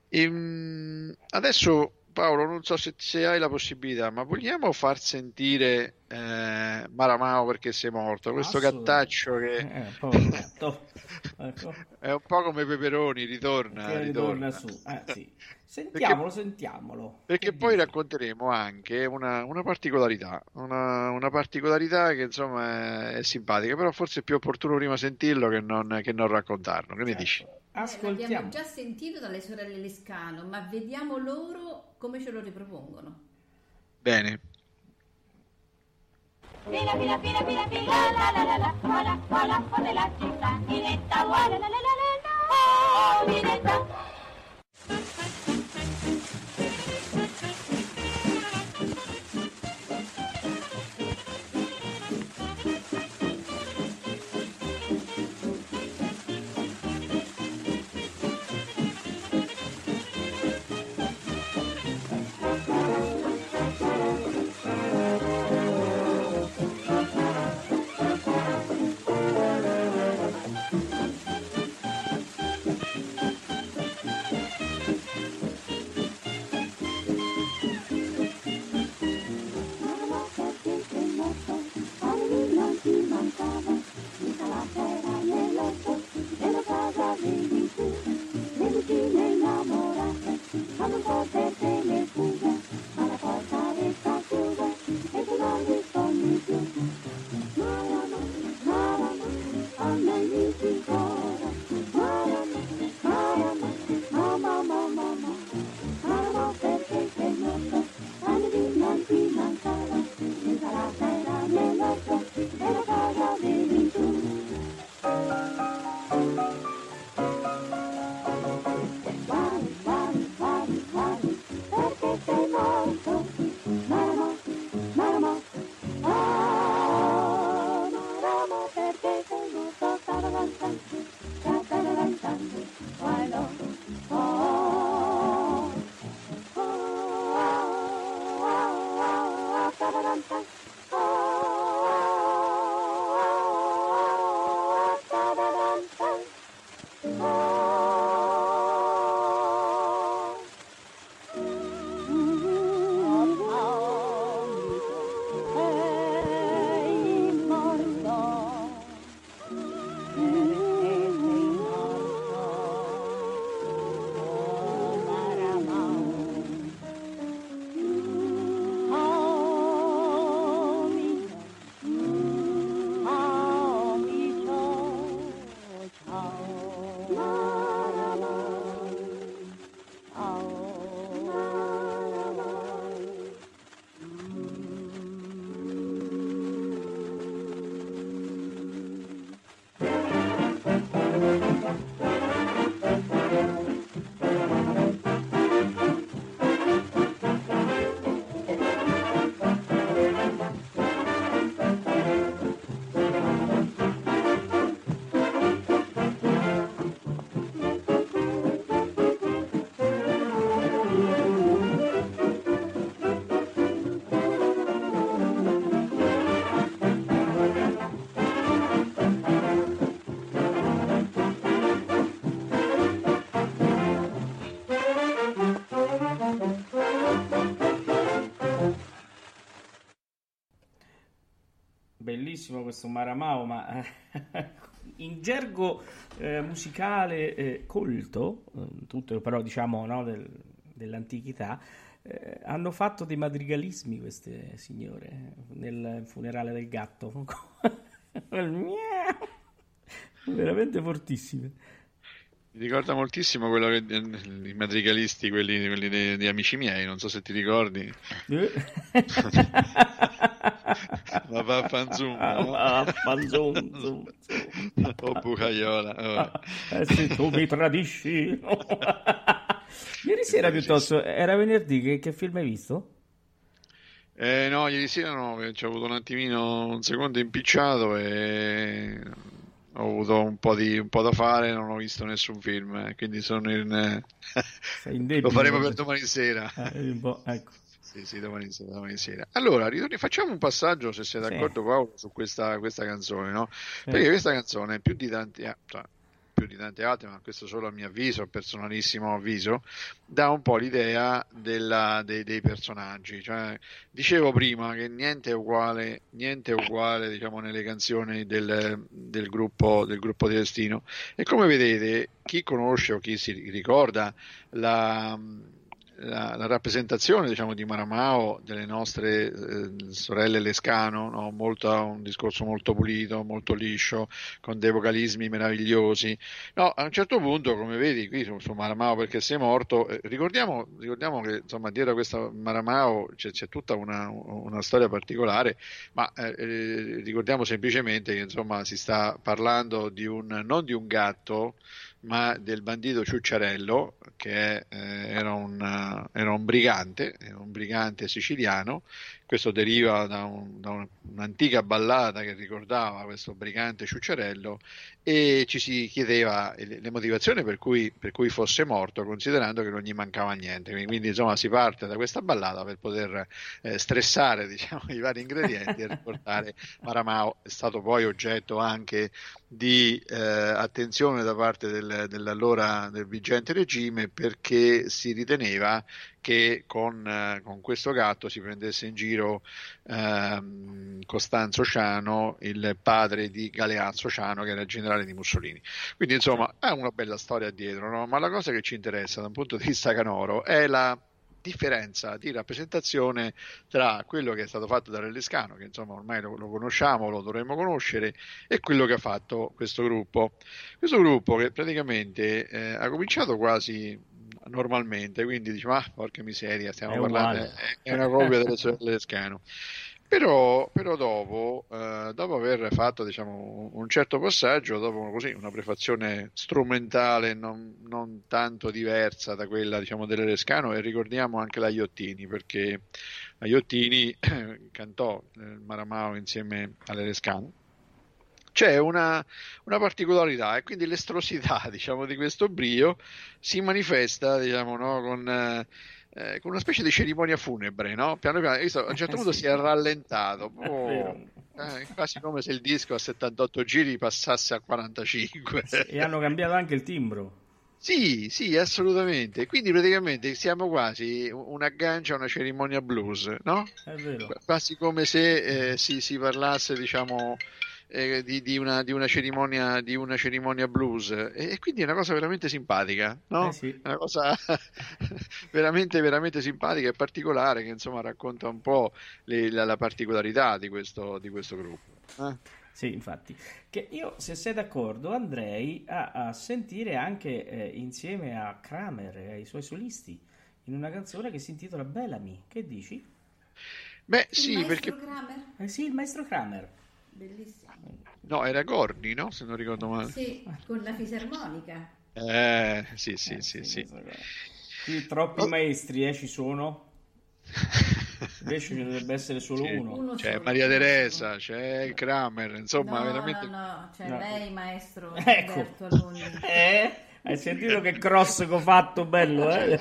E, um, adesso Paolo, non so se, se, hai la possibilità, ma vogliamo far sentire eh, Maramao perché sei morto? Questo gattaccio che eh, <laughs> ecco. è un po' come Peperoni, ritorna, ritorna. ritorna su. Eh, sì. Sentiamolo, perché, sentiamolo. Perché che poi dici? racconteremo anche una, una particolarità, una, una, particolarità che insomma è, è, simpatica, però forse è più opportuno prima sentirlo che non, che non raccontarlo. Che certo. ne dici? Ascoltiamo. Eh, l'abbiamo già sentito dalle sorelle Lescano, ma vediamo loro come ce lo ripropongono. Bene. Fila, fila, fila, fila, fila, la la la la, voilà, voilà, fuori la città, Ninetta, voilà, la la la la la, oh, Ninetta. Fortissimo questo Maramao, ma eh, in gergo eh, musicale eh, colto, eh, tutto però diciamo no, del, dell'antichità, eh, hanno fatto dei madrigalismi queste signore nel funerale del gatto. <laughs> Veramente fortissime. Mi ricorda moltissimo quello che i madrigalisti, quelli, quelli di, di, amici miei, non so se ti ricordi. <laughs> Ma vaffanzum, no? Vaffanzum, oh bucaiola. Oh. Eh, se tu mi tradisci. Ieri sera piuttosto, era venerdì, che, che film hai visto? Eh, no, ieri sera no, ci ho avuto un attimino, un secondo impicciato e ho avuto un po, di, un po' da fare, non ho visto nessun film, eh, quindi sono in... in <laughs> Lo faremo per domani sera. Eh, ecco. Sì, sì, domani sera, domani sera. Allora, ritorni, facciamo un passaggio, se sei d'accordo sì. Paolo, su questa, questa canzone, no? Sì. Perché questa canzone, più di tanti... Eh, cioè, più di tante altre, ma questo solo a mio avviso, personalissimo avviso, dà un po' l'idea della, dei, dei, personaggi. Cioè, dicevo prima che niente è uguale, niente è uguale diciamo, nelle canzoni del, del, gruppo, del gruppo di Destino. E come vedete, chi conosce o chi si ricorda la la, la, rappresentazione diciamo, di Maramao delle nostre eh, sorelle Lescano, no? molto, un discorso molto pulito, molto liscio, con dei vocalismi meravigliosi. No, a un certo punto, come vedi qui su, su Maramao perché sei morto, eh, ricordiamo, ricordiamo, che insomma, dietro a questa Maramao c'è, c'è tutta una, una, storia particolare, ma eh, eh, ricordiamo semplicemente che insomma, si sta parlando di un, non di un gatto, ma del bandito Ciucciarello, che eh, era, un, era, un, brigante, un brigante siciliano questo deriva da, un, da, un'antica ballata che ricordava questo brigante ciucciarello e ci si chiedeva le motivazioni per cui, per cui, fosse morto, considerando che non gli mancava niente. Quindi, insomma, si parte da questa ballata per poter eh, stressare <laughs> diciamo, i vari ingredienti e ricordare Maramao è stato poi oggetto anche di eh, attenzione da parte del, dell'allora del vigente regime perché si riteneva che con, eh, con, questo gatto si prendesse in giro ehm, Costanzo Ciano, il padre di Galeazzo Ciano, che era il generale di Mussolini. Quindi, insomma, è una bella storia dietro, no? ma la cosa che ci interessa da un punto di vista canoro è la differenza di rappresentazione tra quello che è stato fatto da Relescano, che insomma ormai lo, lo, conosciamo, lo dovremmo conoscere, e quello che ha fatto questo gruppo. Questo gruppo che praticamente eh, ha cominciato quasi normalmente, quindi dici, ma porca miseria, stiamo è parlando, è, è, una copia delle sorelle Lescano. Però, però dopo, eh, dopo, aver fatto diciamo, un certo passaggio, dopo così, una prefazione strumentale non, non tanto diversa da quella diciamo, delle Lescano, e ricordiamo anche la Iottini, perché la Iottini <clears throat> cantò il Maramao insieme alle Lescano c'è una, una, particolarità e quindi l'estrosità <laughs> diciamo, di questo brio si manifesta diciamo, no, con, eh, con, una specie di cerimonia funebre no? piano piano visto, a un certo punto sì. si è rallentato oh, eh, quasi come se il disco a 78 giri passasse a 45 sì, e hanno cambiato anche il timbro sì, sì, assolutamente. Quindi praticamente siamo quasi un aggancio a una cerimonia blues, no? È vero. Quasi come se eh, si, si, parlasse, diciamo, eh, di, di, una, di, una cerimonia, di, una, cerimonia, blues e, e, quindi è una cosa veramente simpatica, no? Eh sì. Una cosa <laughs> veramente, veramente simpatica e particolare che insomma racconta un po' le, la, la, particolarità di questo, questo gruppo. Eh? Sì, infatti. Che io, se sei d'accordo, andrei a, a sentire anche eh, insieme a Kramer e ai suoi solisti in una canzone che si intitola Bellamy. Che dici? Beh, il sì, perché. Kramer? Eh sì, il maestro Kramer. Bellissimo. No, era Gorni, no? Se non ricordo male. Sì, con la fisarmonica. Eh, sì, sì, eh, sì, sì. sì. troppi oh. maestri, eh, ci sono. <laughs> Invece ce ne dovrebbe essere solo c'è, uno. uno c'è solo Maria Teresa, c'è Kramer, insomma, no, veramente... No, no, c'è no. lei, maestro <laughs> ecco. Eh? Hai sentito che cross che ho fatto bello, eh?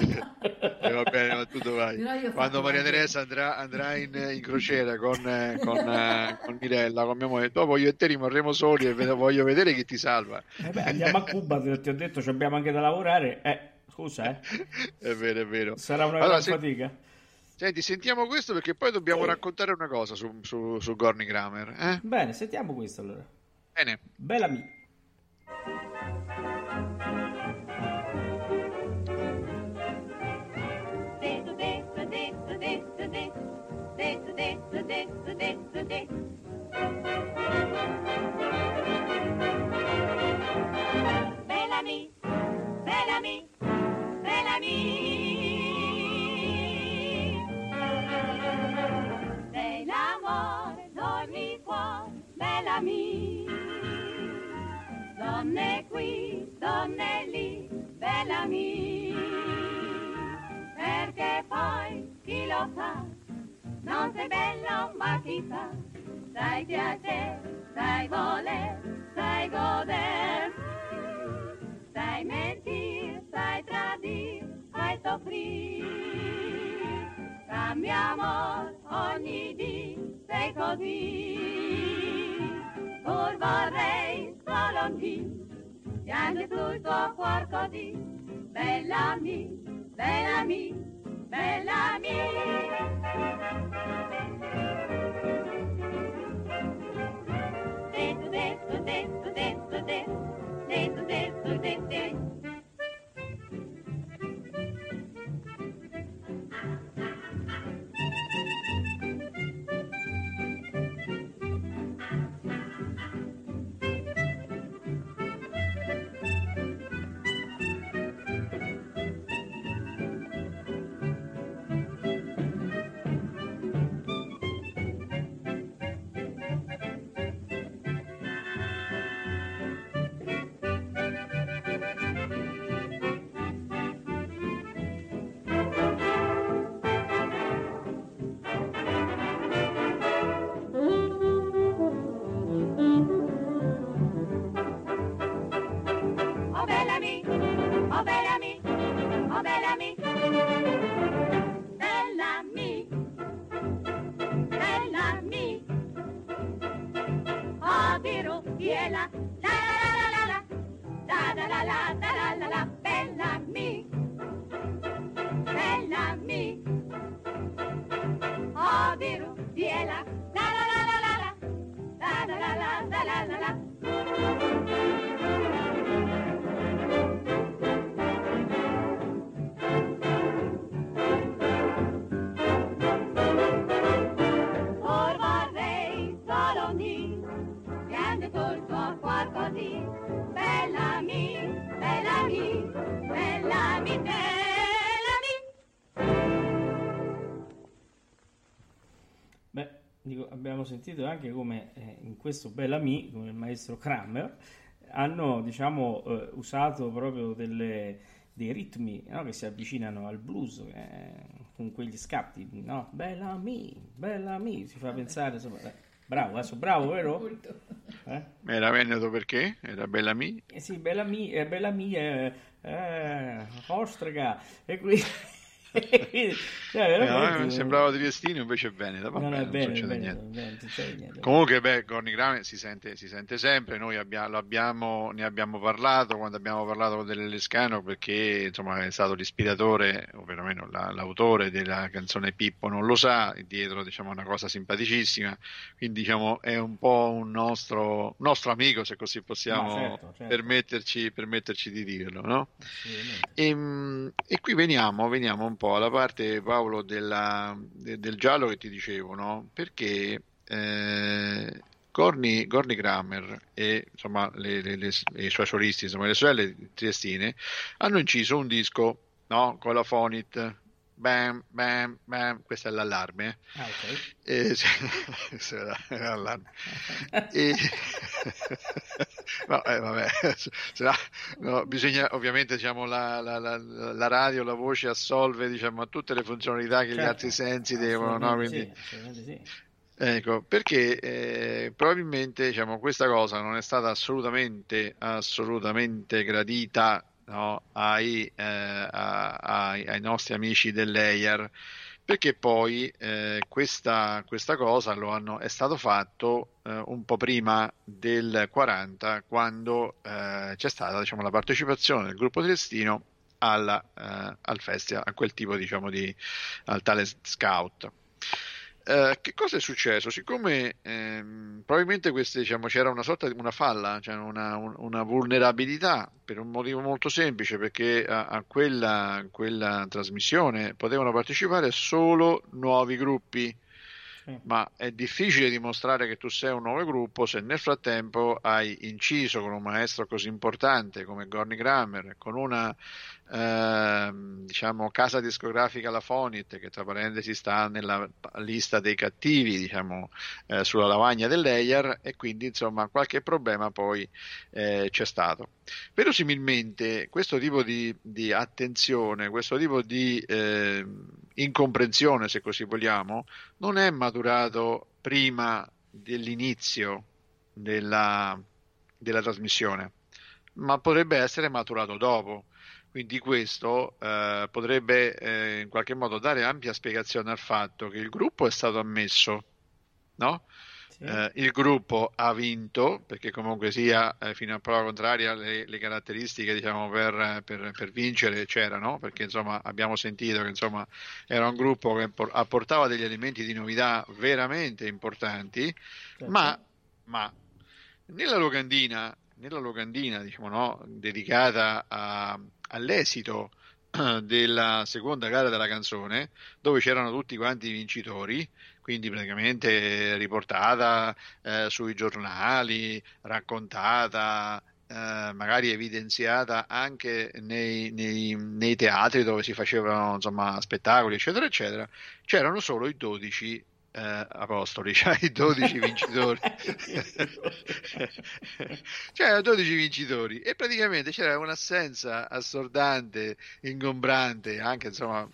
eh va bene, ma tu dove vai? Quando Maria Teresa andrà, andrà in, in, crociera con, con, con, Mirella, con mia moglie, dopo io e te rimarremo soli e voglio vedere chi ti salva. Eh beh, andiamo a Cuba, ti ho detto, abbiamo anche da lavorare. Eh, scusa, eh. È vero, è vero. Sarà una allora, gran se... fatica. Senti, sentiamo questo perché poi dobbiamo raccontare una cosa su, su, su Gorny Kramer. Eh? Bene, sentiamo questo allora. Bene. Bella mi. tardi. Bellami, Bellami, Bellami. Sei l'amore, dormi fuori, Bellami. Donne qui, donne lì, bella Bellami. Perché poi chi lo sa? Non sei bella ma chissà, sai piacere, sai voler, sai goder, sai mentir, sai tradir, sai soffrire. Cambia ogni dì, sei così. Pur vorrei solo un dì, piange sul tuo cuor così, bella mi, bella mi, bella mi. Detto, detto, detto, detto, detto, detto, detto, detto, detto. Oh abbiamo sentito anche come eh, in questo Bellamy, come il maestro Kramer, hanno diciamo eh, usato proprio delle- dei ritmi no, che si avvicinano al blues eh, con quegli scatti, no? Bellamy, Bellamy, si fa pensare, insomma, eh, bravo, adesso bravo, vero? Eh? Era Veneto perché? Era Bellamy? Eh sì, Bellamy, eh, Bellamy è eh, ostrega e quindi, cioè, Eh, veramente, mi sembrava Triestino, invece è Veneto. Vabbè, non è non succede bene, niente. bene, succede niente. Comunque, beh, Gorny Kramer si sente, si sente sempre, noi abbiamo- ne abbiamo parlato quando abbiamo parlato delle Lescano perché insomma è stato l'ispiratore, o perlomeno la- l'autore della canzone Pippo non lo sa, dietro diciamo una cosa simpaticissima, quindi diciamo è un po' un nostro, nostro amico se così possiamo certo, certo. Permetterci, permetterci di dirlo, no? E, mm, e qui veniamo, veniamo un po' alla parte, Paolo, della- de- del giallo che ti dicevo, no? Perché eh, Gorny, Gorny Kramer e insomma, le- le- le- i suoi solisti, insomma, le sorelle triestine, hanno inciso un disco no? con la Fonit. Bam, bam, bam, questo è l'allarme. eh. Ah, ok. <laughs> Questo era- era l'allarme. E... <laughs> no, eh, vabbè, se no- bisogna ovviamente diciamo, la, la- la- la radio, la voce assolve diciamo, a tutte le funzionalità che gli Certo, altri sensi devono, no? Quindi, sì. ecco, perché eh, probabilmente diciamo, questa cosa non è stata assolutamente, assolutamente gradita no, ai, eh, ai, ai nostri amici dell'EIAR perché poi eh, questa, questa cosa hanno, è stato fatto eh, un po' prima del 40 quando eh, c'è stata diciamo, la partecipazione del gruppo triestino alla, uh, al festival, a quel tipo diciamo di al tale scout. Uh, che cosa è successo? Siccome ehm, probabilmente queste, diciamo, c'era una sorta di una falla, cioè una, un, una, vulnerabilità per un motivo molto semplice, perché a, a quella, quella, trasmissione potevano partecipare solo nuovi gruppi ma è difficile dimostrare che tu sei un nuovo gruppo se nel frattempo hai inciso con un maestro così importante come Gorny Grammer, con una eh, diciamo, casa discografica la Fonit, che tra parentesi sta nella lista dei cattivi, diciamo, eh, sulla lavagna dell'Eyer, e quindi insomma qualche problema poi eh, c'è stato. Verosimilmente questo tipo di, di attenzione, questo tipo di ehm, incomprensione, se così vogliamo, non è maturato prima dell'inizio della, della trasmissione, ma potrebbe essere maturato dopo. Quindi questo eh, potrebbe eh, in qualche modo dare ampia spiegazione al fatto che il gruppo è stato ammesso, no? Eh, il gruppo ha vinto perché comunque sia eh, fino a prova contraria le, le caratteristiche diciamo, per, per, per, vincere c'erano perché insomma abbiamo sentito che insomma, era un gruppo che apportava degli elementi di novità veramente importanti certo. ma, ma, nella locandina, nella locandina diciamo, no, dedicata a, all'esito <clears throat> della seconda gara della canzone dove c'erano tutti quanti i vincitori quindi praticamente riportata eh, sui giornali, raccontata, eh, magari evidenziata anche nei, nei, nei, teatri dove si facevano insomma, spettacoli, eccetera, eccetera, c'erano solo i 12 eh, apostoli, <laughs> cioè i 12 vincitori. <laughs> c'erano 12 vincitori e praticamente c'era un'assenza assordante, ingombrante, anche insomma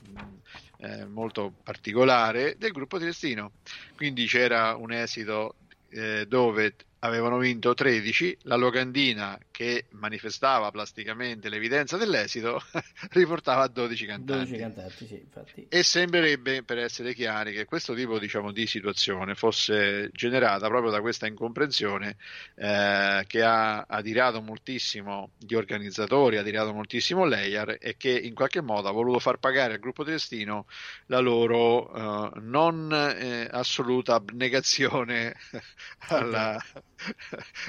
eh, molto particolare del gruppo triestino. Quindi c'era un esito eh, dove avevano vinto 13, la locandina che manifestava plasticamente l'evidenza dell'esito <laughs> riportava 12 cantanti. 12 cantanti sì. E sembrerebbe, per essere chiari, che questo tipo diciamo, di situazione fosse generata proprio da questa incomprensione eh, che ha adirato moltissimo gli organizzatori, ha adirato moltissimo Leyer e che in qualche modo ha voluto far pagare al gruppo Triestino la loro eh, non eh, assoluta abnegazione <laughs> alla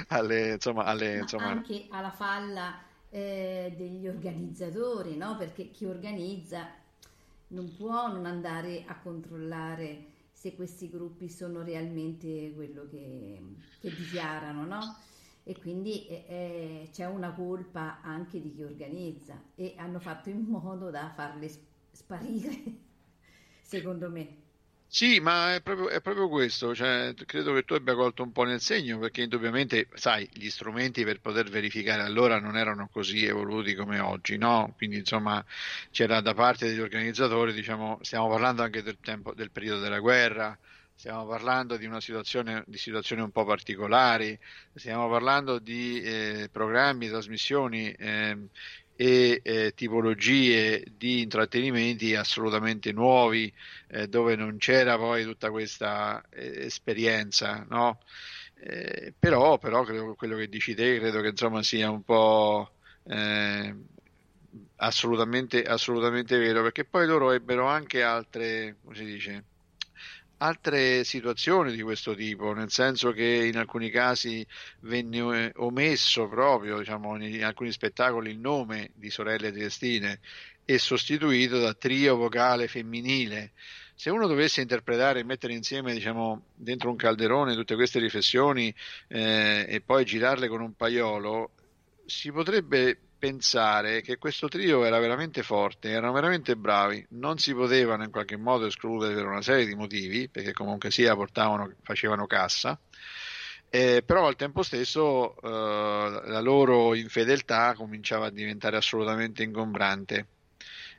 alle, insomma, alle, insomma... anche alla falla eh, degli organizzatori, no? perché chi organizza non può non andare a controllare se questi gruppi sono realmente quello che, che dichiarano, no? E quindi eh, eh c'è una colpa anche di chi organizza e hanno fatto in modo da farle sparire, <laughs> secondo me. Sì, ma è proprio, è proprio questo, cioè, credo che tu abbia colto un po' nel segno, perché indubbiamente, sai, gli strumenti per poter verificare allora non erano così evoluti come oggi, no? Quindi, insomma, c'era da parte degli organizzatori, diciamo, stiamo parlando anche del, tempo, del periodo della guerra, stiamo parlando di una situazione, di situazioni un po' particolari, stiamo parlando di eh, programmi, trasmissioni eh, e eh, tipologie di intrattenimenti assolutamente nuovi eh, dove non c'era poi tutta questa eh, esperienza no? Eh, però, però credo, quello che dici te credo che insomma sia un po' eh, assolutamente, assolutamente vero perché poi loro ebbero anche altre come si dice altre situazioni di questo tipo, nel senso che in alcuni casi venne omesso proprio diciamo, in alcuni spettacoli il nome di sorelle triestine e sostituito da trio vocale femminile. Se uno dovesse interpretare e mettere insieme diciamo, dentro un calderone tutte queste riflessioni eh, e poi girarle con un paiolo, si potrebbe pensare che questo trio era veramente forte, erano veramente bravi, non si potevano in qualche modo escludere per una serie di motivi, perché comunque sia portavano, facevano cassa, eh, però al tempo stesso eh, la loro infedeltà cominciava a diventare assolutamente ingombrante.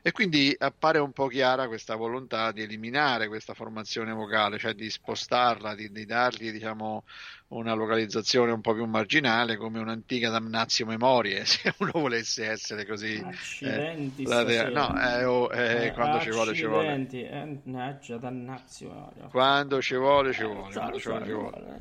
E quindi appare un po' chiara questa volontà di eliminare questa formazione vocale, cioè di spostarla, di, di dargli diciamo, una localizzazione un po' più marginale come un'antica damnazio memorie, <laughs> se uno volesse essere così. Accidenti, eh, la, no, eh, oh, eh, quando ci vuole, ci vuole. Eh, dannazio memoria. Quando ci vuole, ci vuole. Quando ci vuole, ci vuole.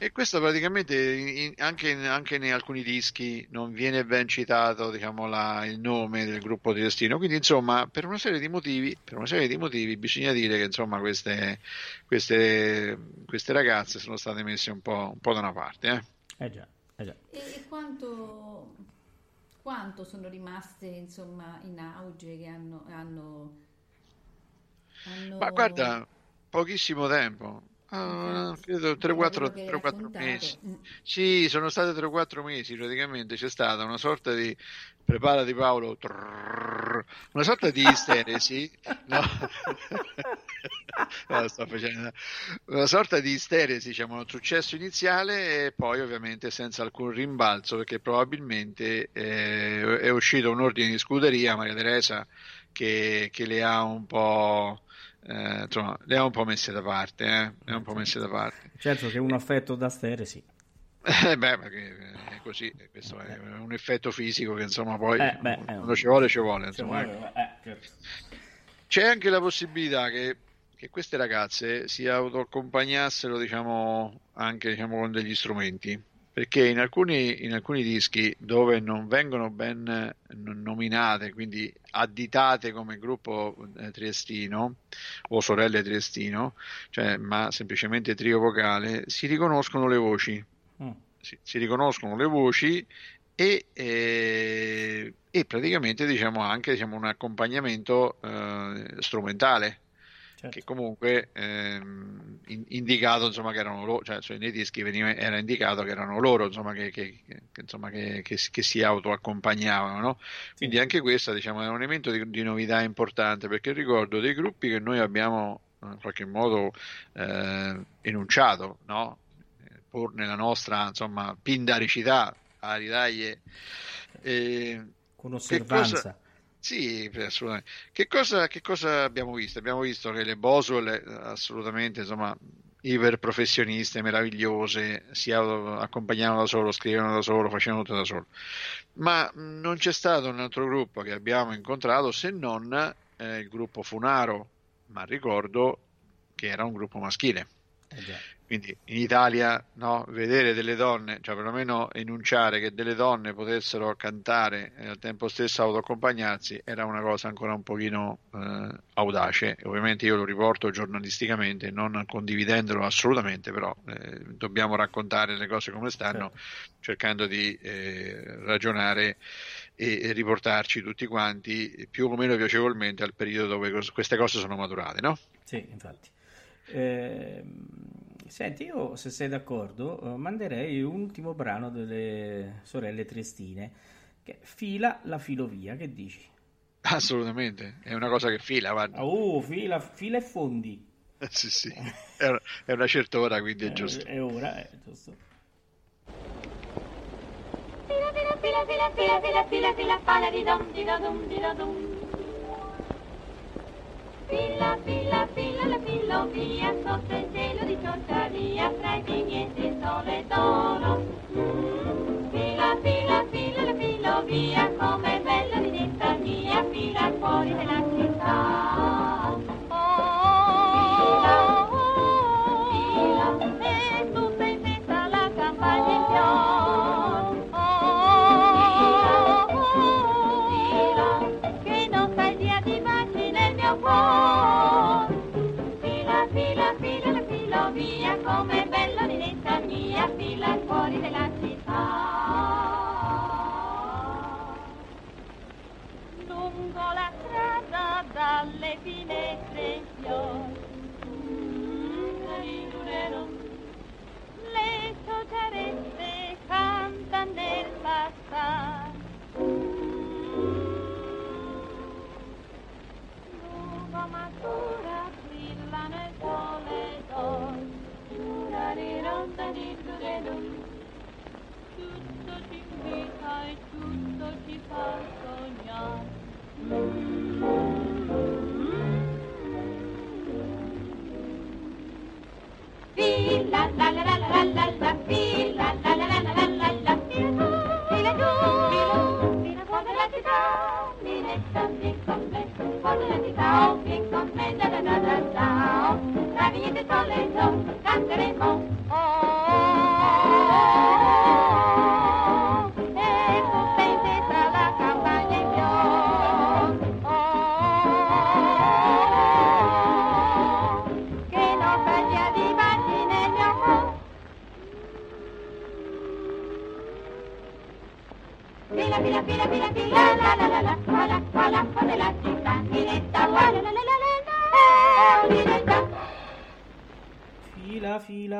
E questo praticamente in- anche, in, anche in alcuni dischi non viene ben citato diciamo, la- il nome del gruppo di destino. Quindi, insomma, per una serie di motivi, per una serie di motivi bisogna dire che insomma, queste, queste, queste ragazze sono state messe un po', un po' da una parte. eh. Eh già, eh già. E, e quanto, quanto sono rimaste insomma in auge che hanno, hanno, hanno- Ma guarda, pochissimo tempo. Infatti, credo da 3-4 quello che hai 3-4 raccontato. mesi. Mm. Sì, sono state 3-4 mesi praticamente. C'è stata una sorta di preparati Paolo, trrrr, una sorta di isteresi, <laughs> no? <laughs> No, sto facendo una sorta di isteresi, diciamo, un successo iniziale e poi ovviamente senza alcun rimbalzo perché probabilmente eh, è uscito un ordine di scuderia Maria Teresa che, che le ha un po' eh, insomma, le ha un po' messe da parte, eh? Le ha un po' messe da parte. Certo che un affetto da stere, sì. Eh, beh, perché è così, questo è un effetto fisico che insomma poi Eh, beh, quando ci vuole ci vuole. Insomma, guarda, eh, certo. C'è anche la possibilità che, che queste ragazze si autoaccompagnassero, diciamo, anche diciamo, con degli strumenti, perché in alcuni, in alcuni dischi dove non vengono ben eh, nominate, quindi additate come gruppo eh, triestino o sorelle triestino, cioè, ma semplicemente trio vocale, si riconoscono le voci Mm. si, si riconoscono le voci e, eh, e praticamente diciamo anche diciamo, un accompagnamento eh, strumentale Certo. che comunque ehm, in- indicato insomma che erano loro cioè, cioè, nei dischi veniva, era indicato che erano loro insomma che, che- che- insomma, che, che si- autoaccompagnavano no? quindi anche questo diciamo, è un elemento di, di novità importante perché ricordo dei gruppi che noi abbiamo in qualche modo eh, enunciato no? Pur nella nostra insomma pindaricità a ridaglie eh, Con osservanza. Sì, assolutamente. Che cosa, che cosa abbiamo visto? Abbiamo visto che le Boswell, eh, assolutamente, insomma, iper professioniste, meravigliose, si accompagnavano da solo, scrivevano da solo, facevano tutto da solo. Ma non c'è stato un altro gruppo che abbiamo incontrato se non eh, il gruppo Funaro, ma ricordo che era un gruppo maschile. Eh. Quindi in Italia no, vedere delle donne, cioè perlomeno enunciare che delle donne potessero cantare e al tempo stesso autoaccompagnarsi era una cosa ancora un pochino eh, audace. Ovviamente io lo riporto giornalisticamente, non condividendolo assolutamente, però eh, dobbiamo raccontare le cose come stanno, cercando di eh, ragionare e, e riportarci tutti quanti più o meno piacevolmente al periodo dove cos- queste cose sono maturate, no? Sì, infatti. Ehm, senti, io se sei d'accordo, eh, manderei un ultimo brano delle sorelle Triestine, che è Fila la filovia, che dici? Assolutamente, è una cosa che fila, guarda. Oh, fila, fila e fondi. Sì, sì, è una, è una certa ora, quindi è Eh, giusto. È ora, è giusto. Fila, fila, fila, fila, fila, fila, fila, fila, fila, di dum, di da dum, di da dum. Fila, fila, fila, la filovia, sotto il cielo di Ciociaria, fra i vigneti il sole d'oro. Fila, fila, fila, la filovia, come bella linetta mia, fila fuori della città. Linetta mia, fila fuori della città. Lungo la strada dalle finestre fior. Le sociarette cantano nel passare. Lungo matura canteremo,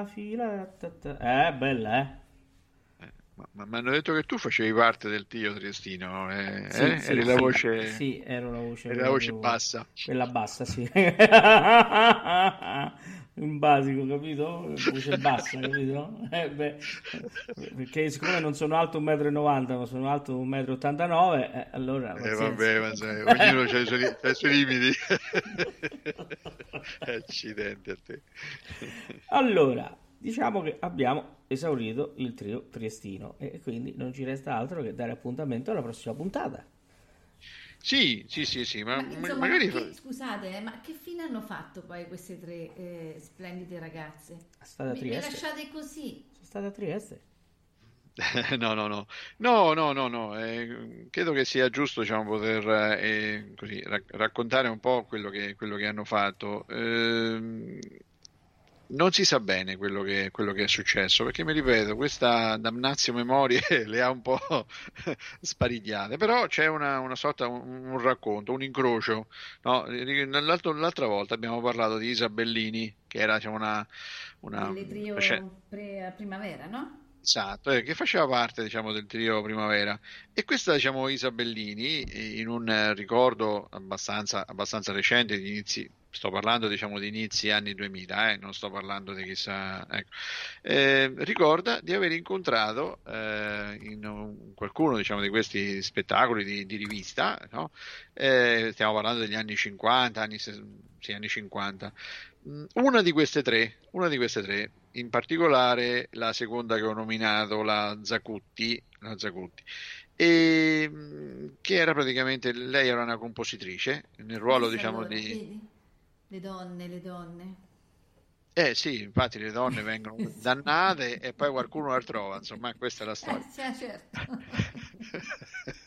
fila. ta, ta. Eh, bella, eh. Ma mi hanno detto che tu facevi parte del tio triestino, eh? Sì, eh? sì, eri sì. la voce, Sì, ero la voce, eri la voce bassa. Quella bassa, sì. <laughs> Un basico, capito? Voce bassa, capito? <laughs> Eh, beh, perché siccome non sono alto 1,90 m, ma sono alto 1,89 m, eh, allora... Eh, vabbè, ma sai, ognuno ha i suoi, ha i suoi limiti. <laughs> Accidenti a te. Allora, diciamo che abbiamo esaurito il trio triestino e quindi non ci resta altro che dare appuntamento alla prossima puntata. Sì, sì, sì, sì, ma Ma, ma- insomma, magari... che- scusate, eh, ma che fine hanno fatto poi queste tre eh, splendide ragazze? È stata a Trieste. lasciate così? Sono stata a Trieste. <laughs> No, no, no, no, no, no, no, eh, credo che sia giusto, diciamo, poter eh, così, rac- raccontare un po' quello che, quello che hanno fatto. Ehm, non si sa bene quello che, quello che è successo, perché mi ripeto, questa damnazio memorie <laughs> le ha un po' <laughs> sparigliate, però c'è una, una sorta, un, un racconto, un incrocio. no? L'altra volta abbiamo parlato di Isabellini, che era diciamo, una, una trio face- pre- primavera, no? Esatto, eh, che faceva parte diciamo, del trio Primavera e questa diciamo, Isabellini in un ricordo abbastanza, abbastanza recente di inizi, sto parlando diciamo, di inizi anni 2000, eh, non sto parlando di chissà, ecco, eh, ricorda di aver incontrato eh, in un- qualcuno diciamo, di questi spettacoli di, di rivista, no? Eh, stiamo parlando degli anni 50, anni, sì, anni 50, Mm, una di queste tre, una di queste tre, in particolare la seconda che ho nominato, la Zacutti, la Zacutti, e, mm, che era praticamente, lei era una compositrice nel ruolo diciamo di... Le donne, le donne. Eh sì, infatti le donne vengono <laughs> dannate e poi qualcuno la trova, insomma questa è la Eh, storia. sì, certo. <laughs>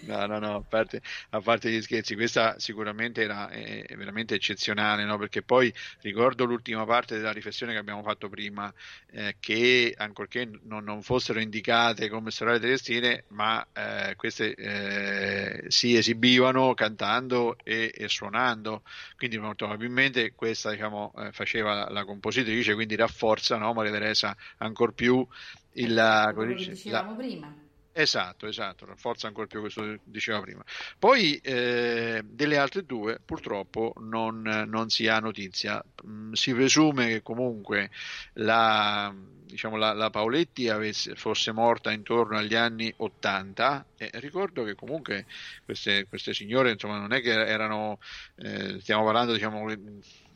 No, no, no, a parte, a parte gli scherzi, questa sicuramente era è, è veramente eccezionale, no? Perché poi ricordo l'ultima parte della riflessione che abbiamo fatto prima, eh, che ancorché non, non fossero indicate come sorelle triestine, ma eh, queste eh, si esibivano cantando e, e suonando, quindi molto probabilmente questa diciamo, eh, faceva la, la compositrice, quindi rafforza no, Maria Teresa ancor più il, quello come che dice, la- dicevamo prima. Esatto, esatto, rafforza ancora più questo che diceva prima. Poi eh, delle altre due purtroppo non, non si ha notizia. Mm, si presume che comunque la, diciamo, la, la Paoletti avesse, fosse morta intorno agli anni 80 e ricordo che comunque queste, queste signore insomma, non è che erano, eh, stiamo parlando, diciamo,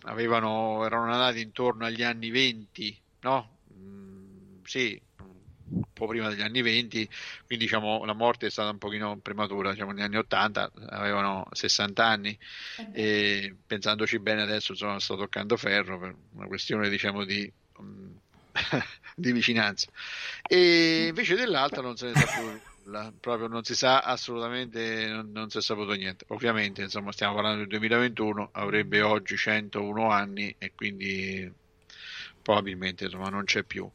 avevano, erano nate intorno agli anni 20, no? Mm, sì, un po' prima degli anni 20, quindi diciamo la morte è stata un pochino prematura, diciamo negli anni 80 avevano 60 anni beh, e pensandoci bene adesso insomma sto toccando ferro per una questione diciamo di, mm, <laughs> di vicinanza e invece dell'altra non se ne sa più nulla, proprio non si sa assolutamente, non, non si è saputo niente. Ovviamente, insomma, stiamo parlando del 2021, avrebbe oggi 101 anni e quindi probabilmente insomma non c'è più.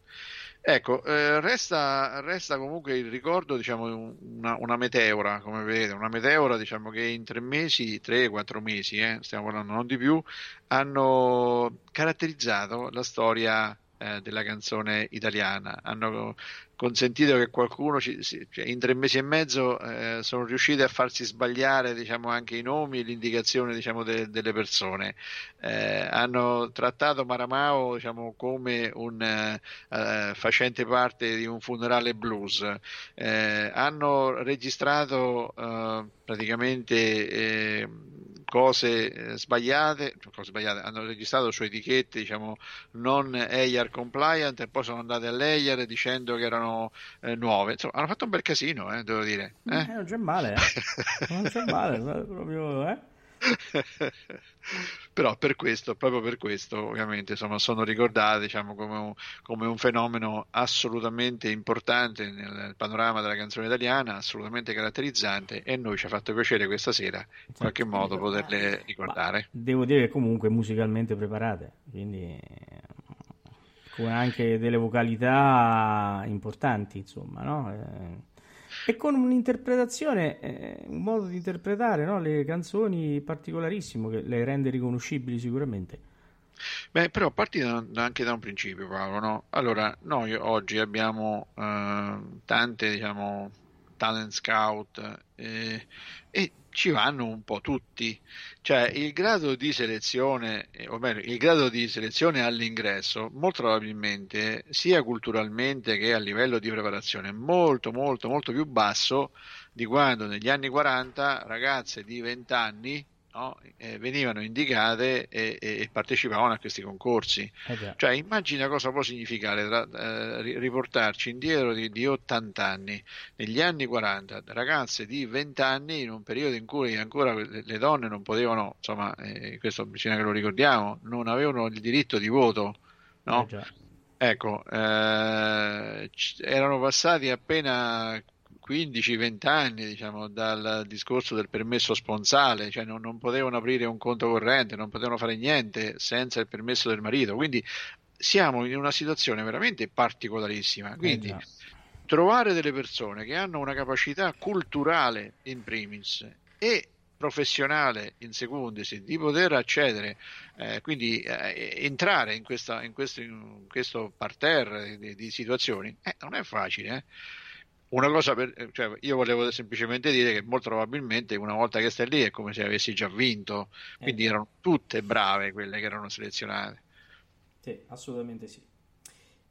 Ecco, eh, resta, resta comunque il ricordo, diciamo, una, una meteora, come vedete, una meteora, diciamo che in tre mesi, tre, quattro mesi, eh, stiamo parlando non di più, hanno caratterizzato la storia eh, della canzone italiana, hanno consentito che qualcuno ci, si- cioè, in tre mesi e mezzo eh, sono riusciti a farsi sbagliare diciamo, anche i nomi e l'indicazione diciamo, de- delle persone. Eh, hanno trattato Maramao diciamo, come un eh, facente parte di un funerale blues. Eh, hanno registrato eh, praticamente eh, cose eh, sbagliate, cioè, cose sbagliate, hanno registrato su etichette diciamo, non EIAR compliant e poi sono andate all'EIAR dicendo che erano eh, nuove. Insomma, hanno fatto un bel casino, eh, devo dire. Eh, eh. non c'è male, eh. Non c'è male, <laughs> proprio, eh. <laughs> Però per questo, proprio per questo, ovviamente, insomma, sono ricordate diciamo, come, un, come un fenomeno assolutamente importante nel panorama della canzone italiana, assolutamente caratterizzante, e noi ci ha fatto piacere questa sera in qualche modo poterle ricordare. Devo dire che comunque musicalmente preparate, quindi con anche delle vocalità importanti, insomma, no? Eh, E con un'interpretazione, eh, un modo di interpretare no? le canzoni particolarissimo che le rende riconoscibili sicuramente. Beh, però parti da, anche da un principio, Paolo. No? Allora, noi oggi abbiamo eh, tante, diciamo, talent scout eh, e ci vanno un po' tutti. Cioè, il grado di selezione, eh, o meglio, il grado di selezione all'ingresso, molto probabilmente, sia culturalmente che a livello di preparazione, è molto, molto, molto più basso di quando negli anni 40 ragazze di 20 anni no? eh, venivano indicate e, e, partecipavano a questi concorsi. Eh cioè, immagina cosa può significare tra, eh, riportarci indietro di, di, 80 anni, negli anni 40, ragazze di 20 anni in un periodo in cui ancora le, donne non potevano, insomma, eh, questo bisogna che lo ricordiamo, non avevano il diritto di voto. No? Eh ecco, eh, erano passati appena 15-20 anni diciamo, dal discorso del permesso sponsale, cioè non, non, potevano aprire un conto corrente, non potevano fare niente senza il permesso del marito, quindi siamo in una situazione veramente particolarissima. Quindi eh trovare delle persone che hanno una capacità culturale in primis e professionale in secundis di poter accedere, eh, quindi eh, entrare in, questa, in, questo, in, questo, parterre di, di situazioni, eh, non è facile. Eh. Una cosa per, cioè, io volevo semplicemente dire che molto probabilmente una volta che stai lì è come se avessi già vinto, quindi eh. erano tutte brave quelle che erano selezionate. Sì, assolutamente sì.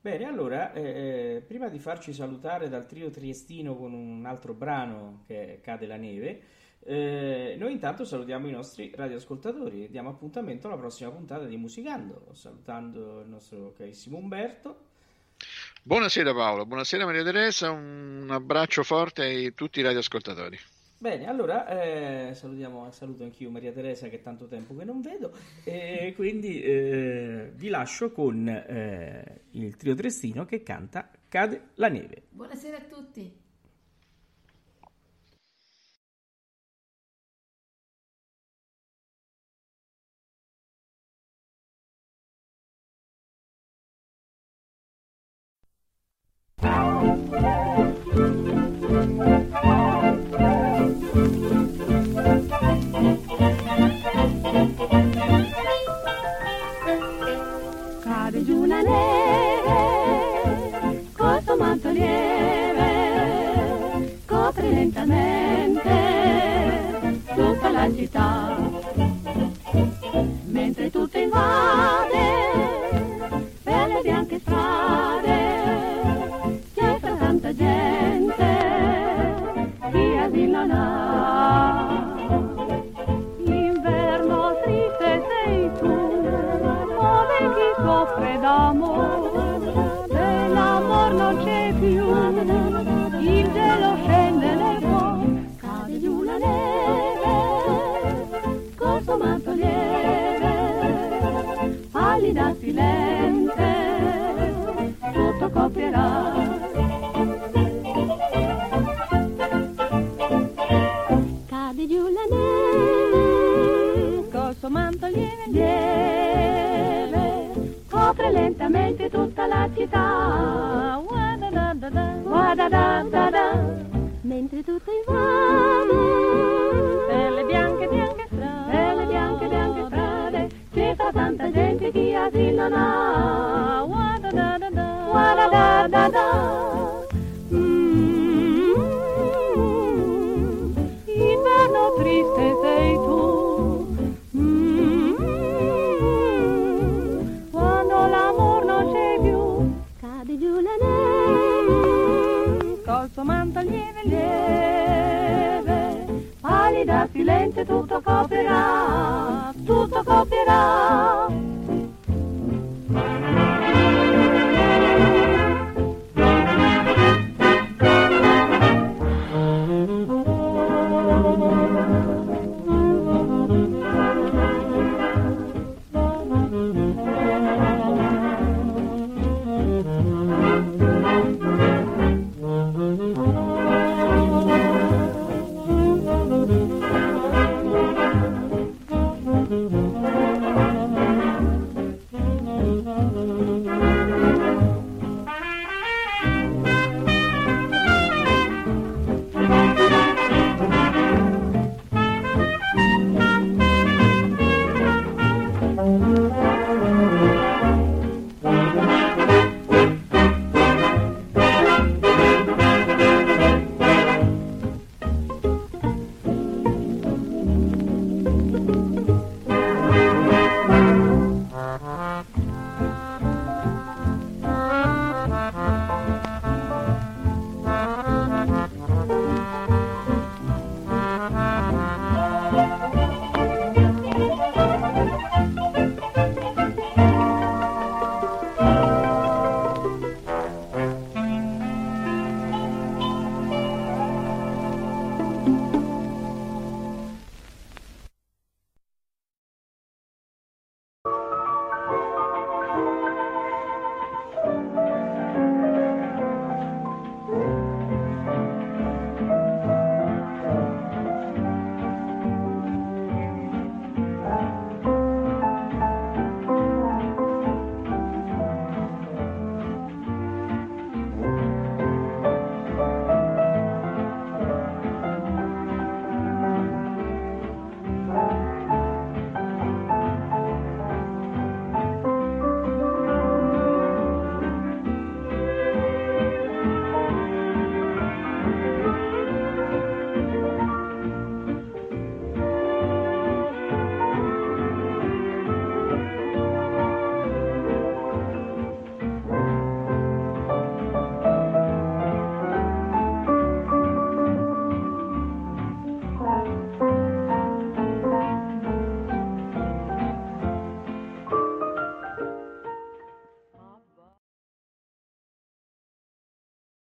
Bene, allora, eh, eh prima di farci salutare dal trio triestino con un altro brano che Cade la neve, eh, noi intanto salutiamo i nostri radioascoltatori e diamo appuntamento alla prossima puntata di Musicando, salutando il nostro carissimo Umberto. Buonasera Paolo, buonasera Maria Teresa, un abbraccio forte a tutti i radioascoltatori. Bene, allora eh, salutiamo, saluto anch'io Maria Teresa che è tanto tempo che non vedo e quindi eh, vi lascio con eh, il trio Trestino che canta Cade la neve. Buonasera a tutti. Lieve, copre lentamente tutta la città,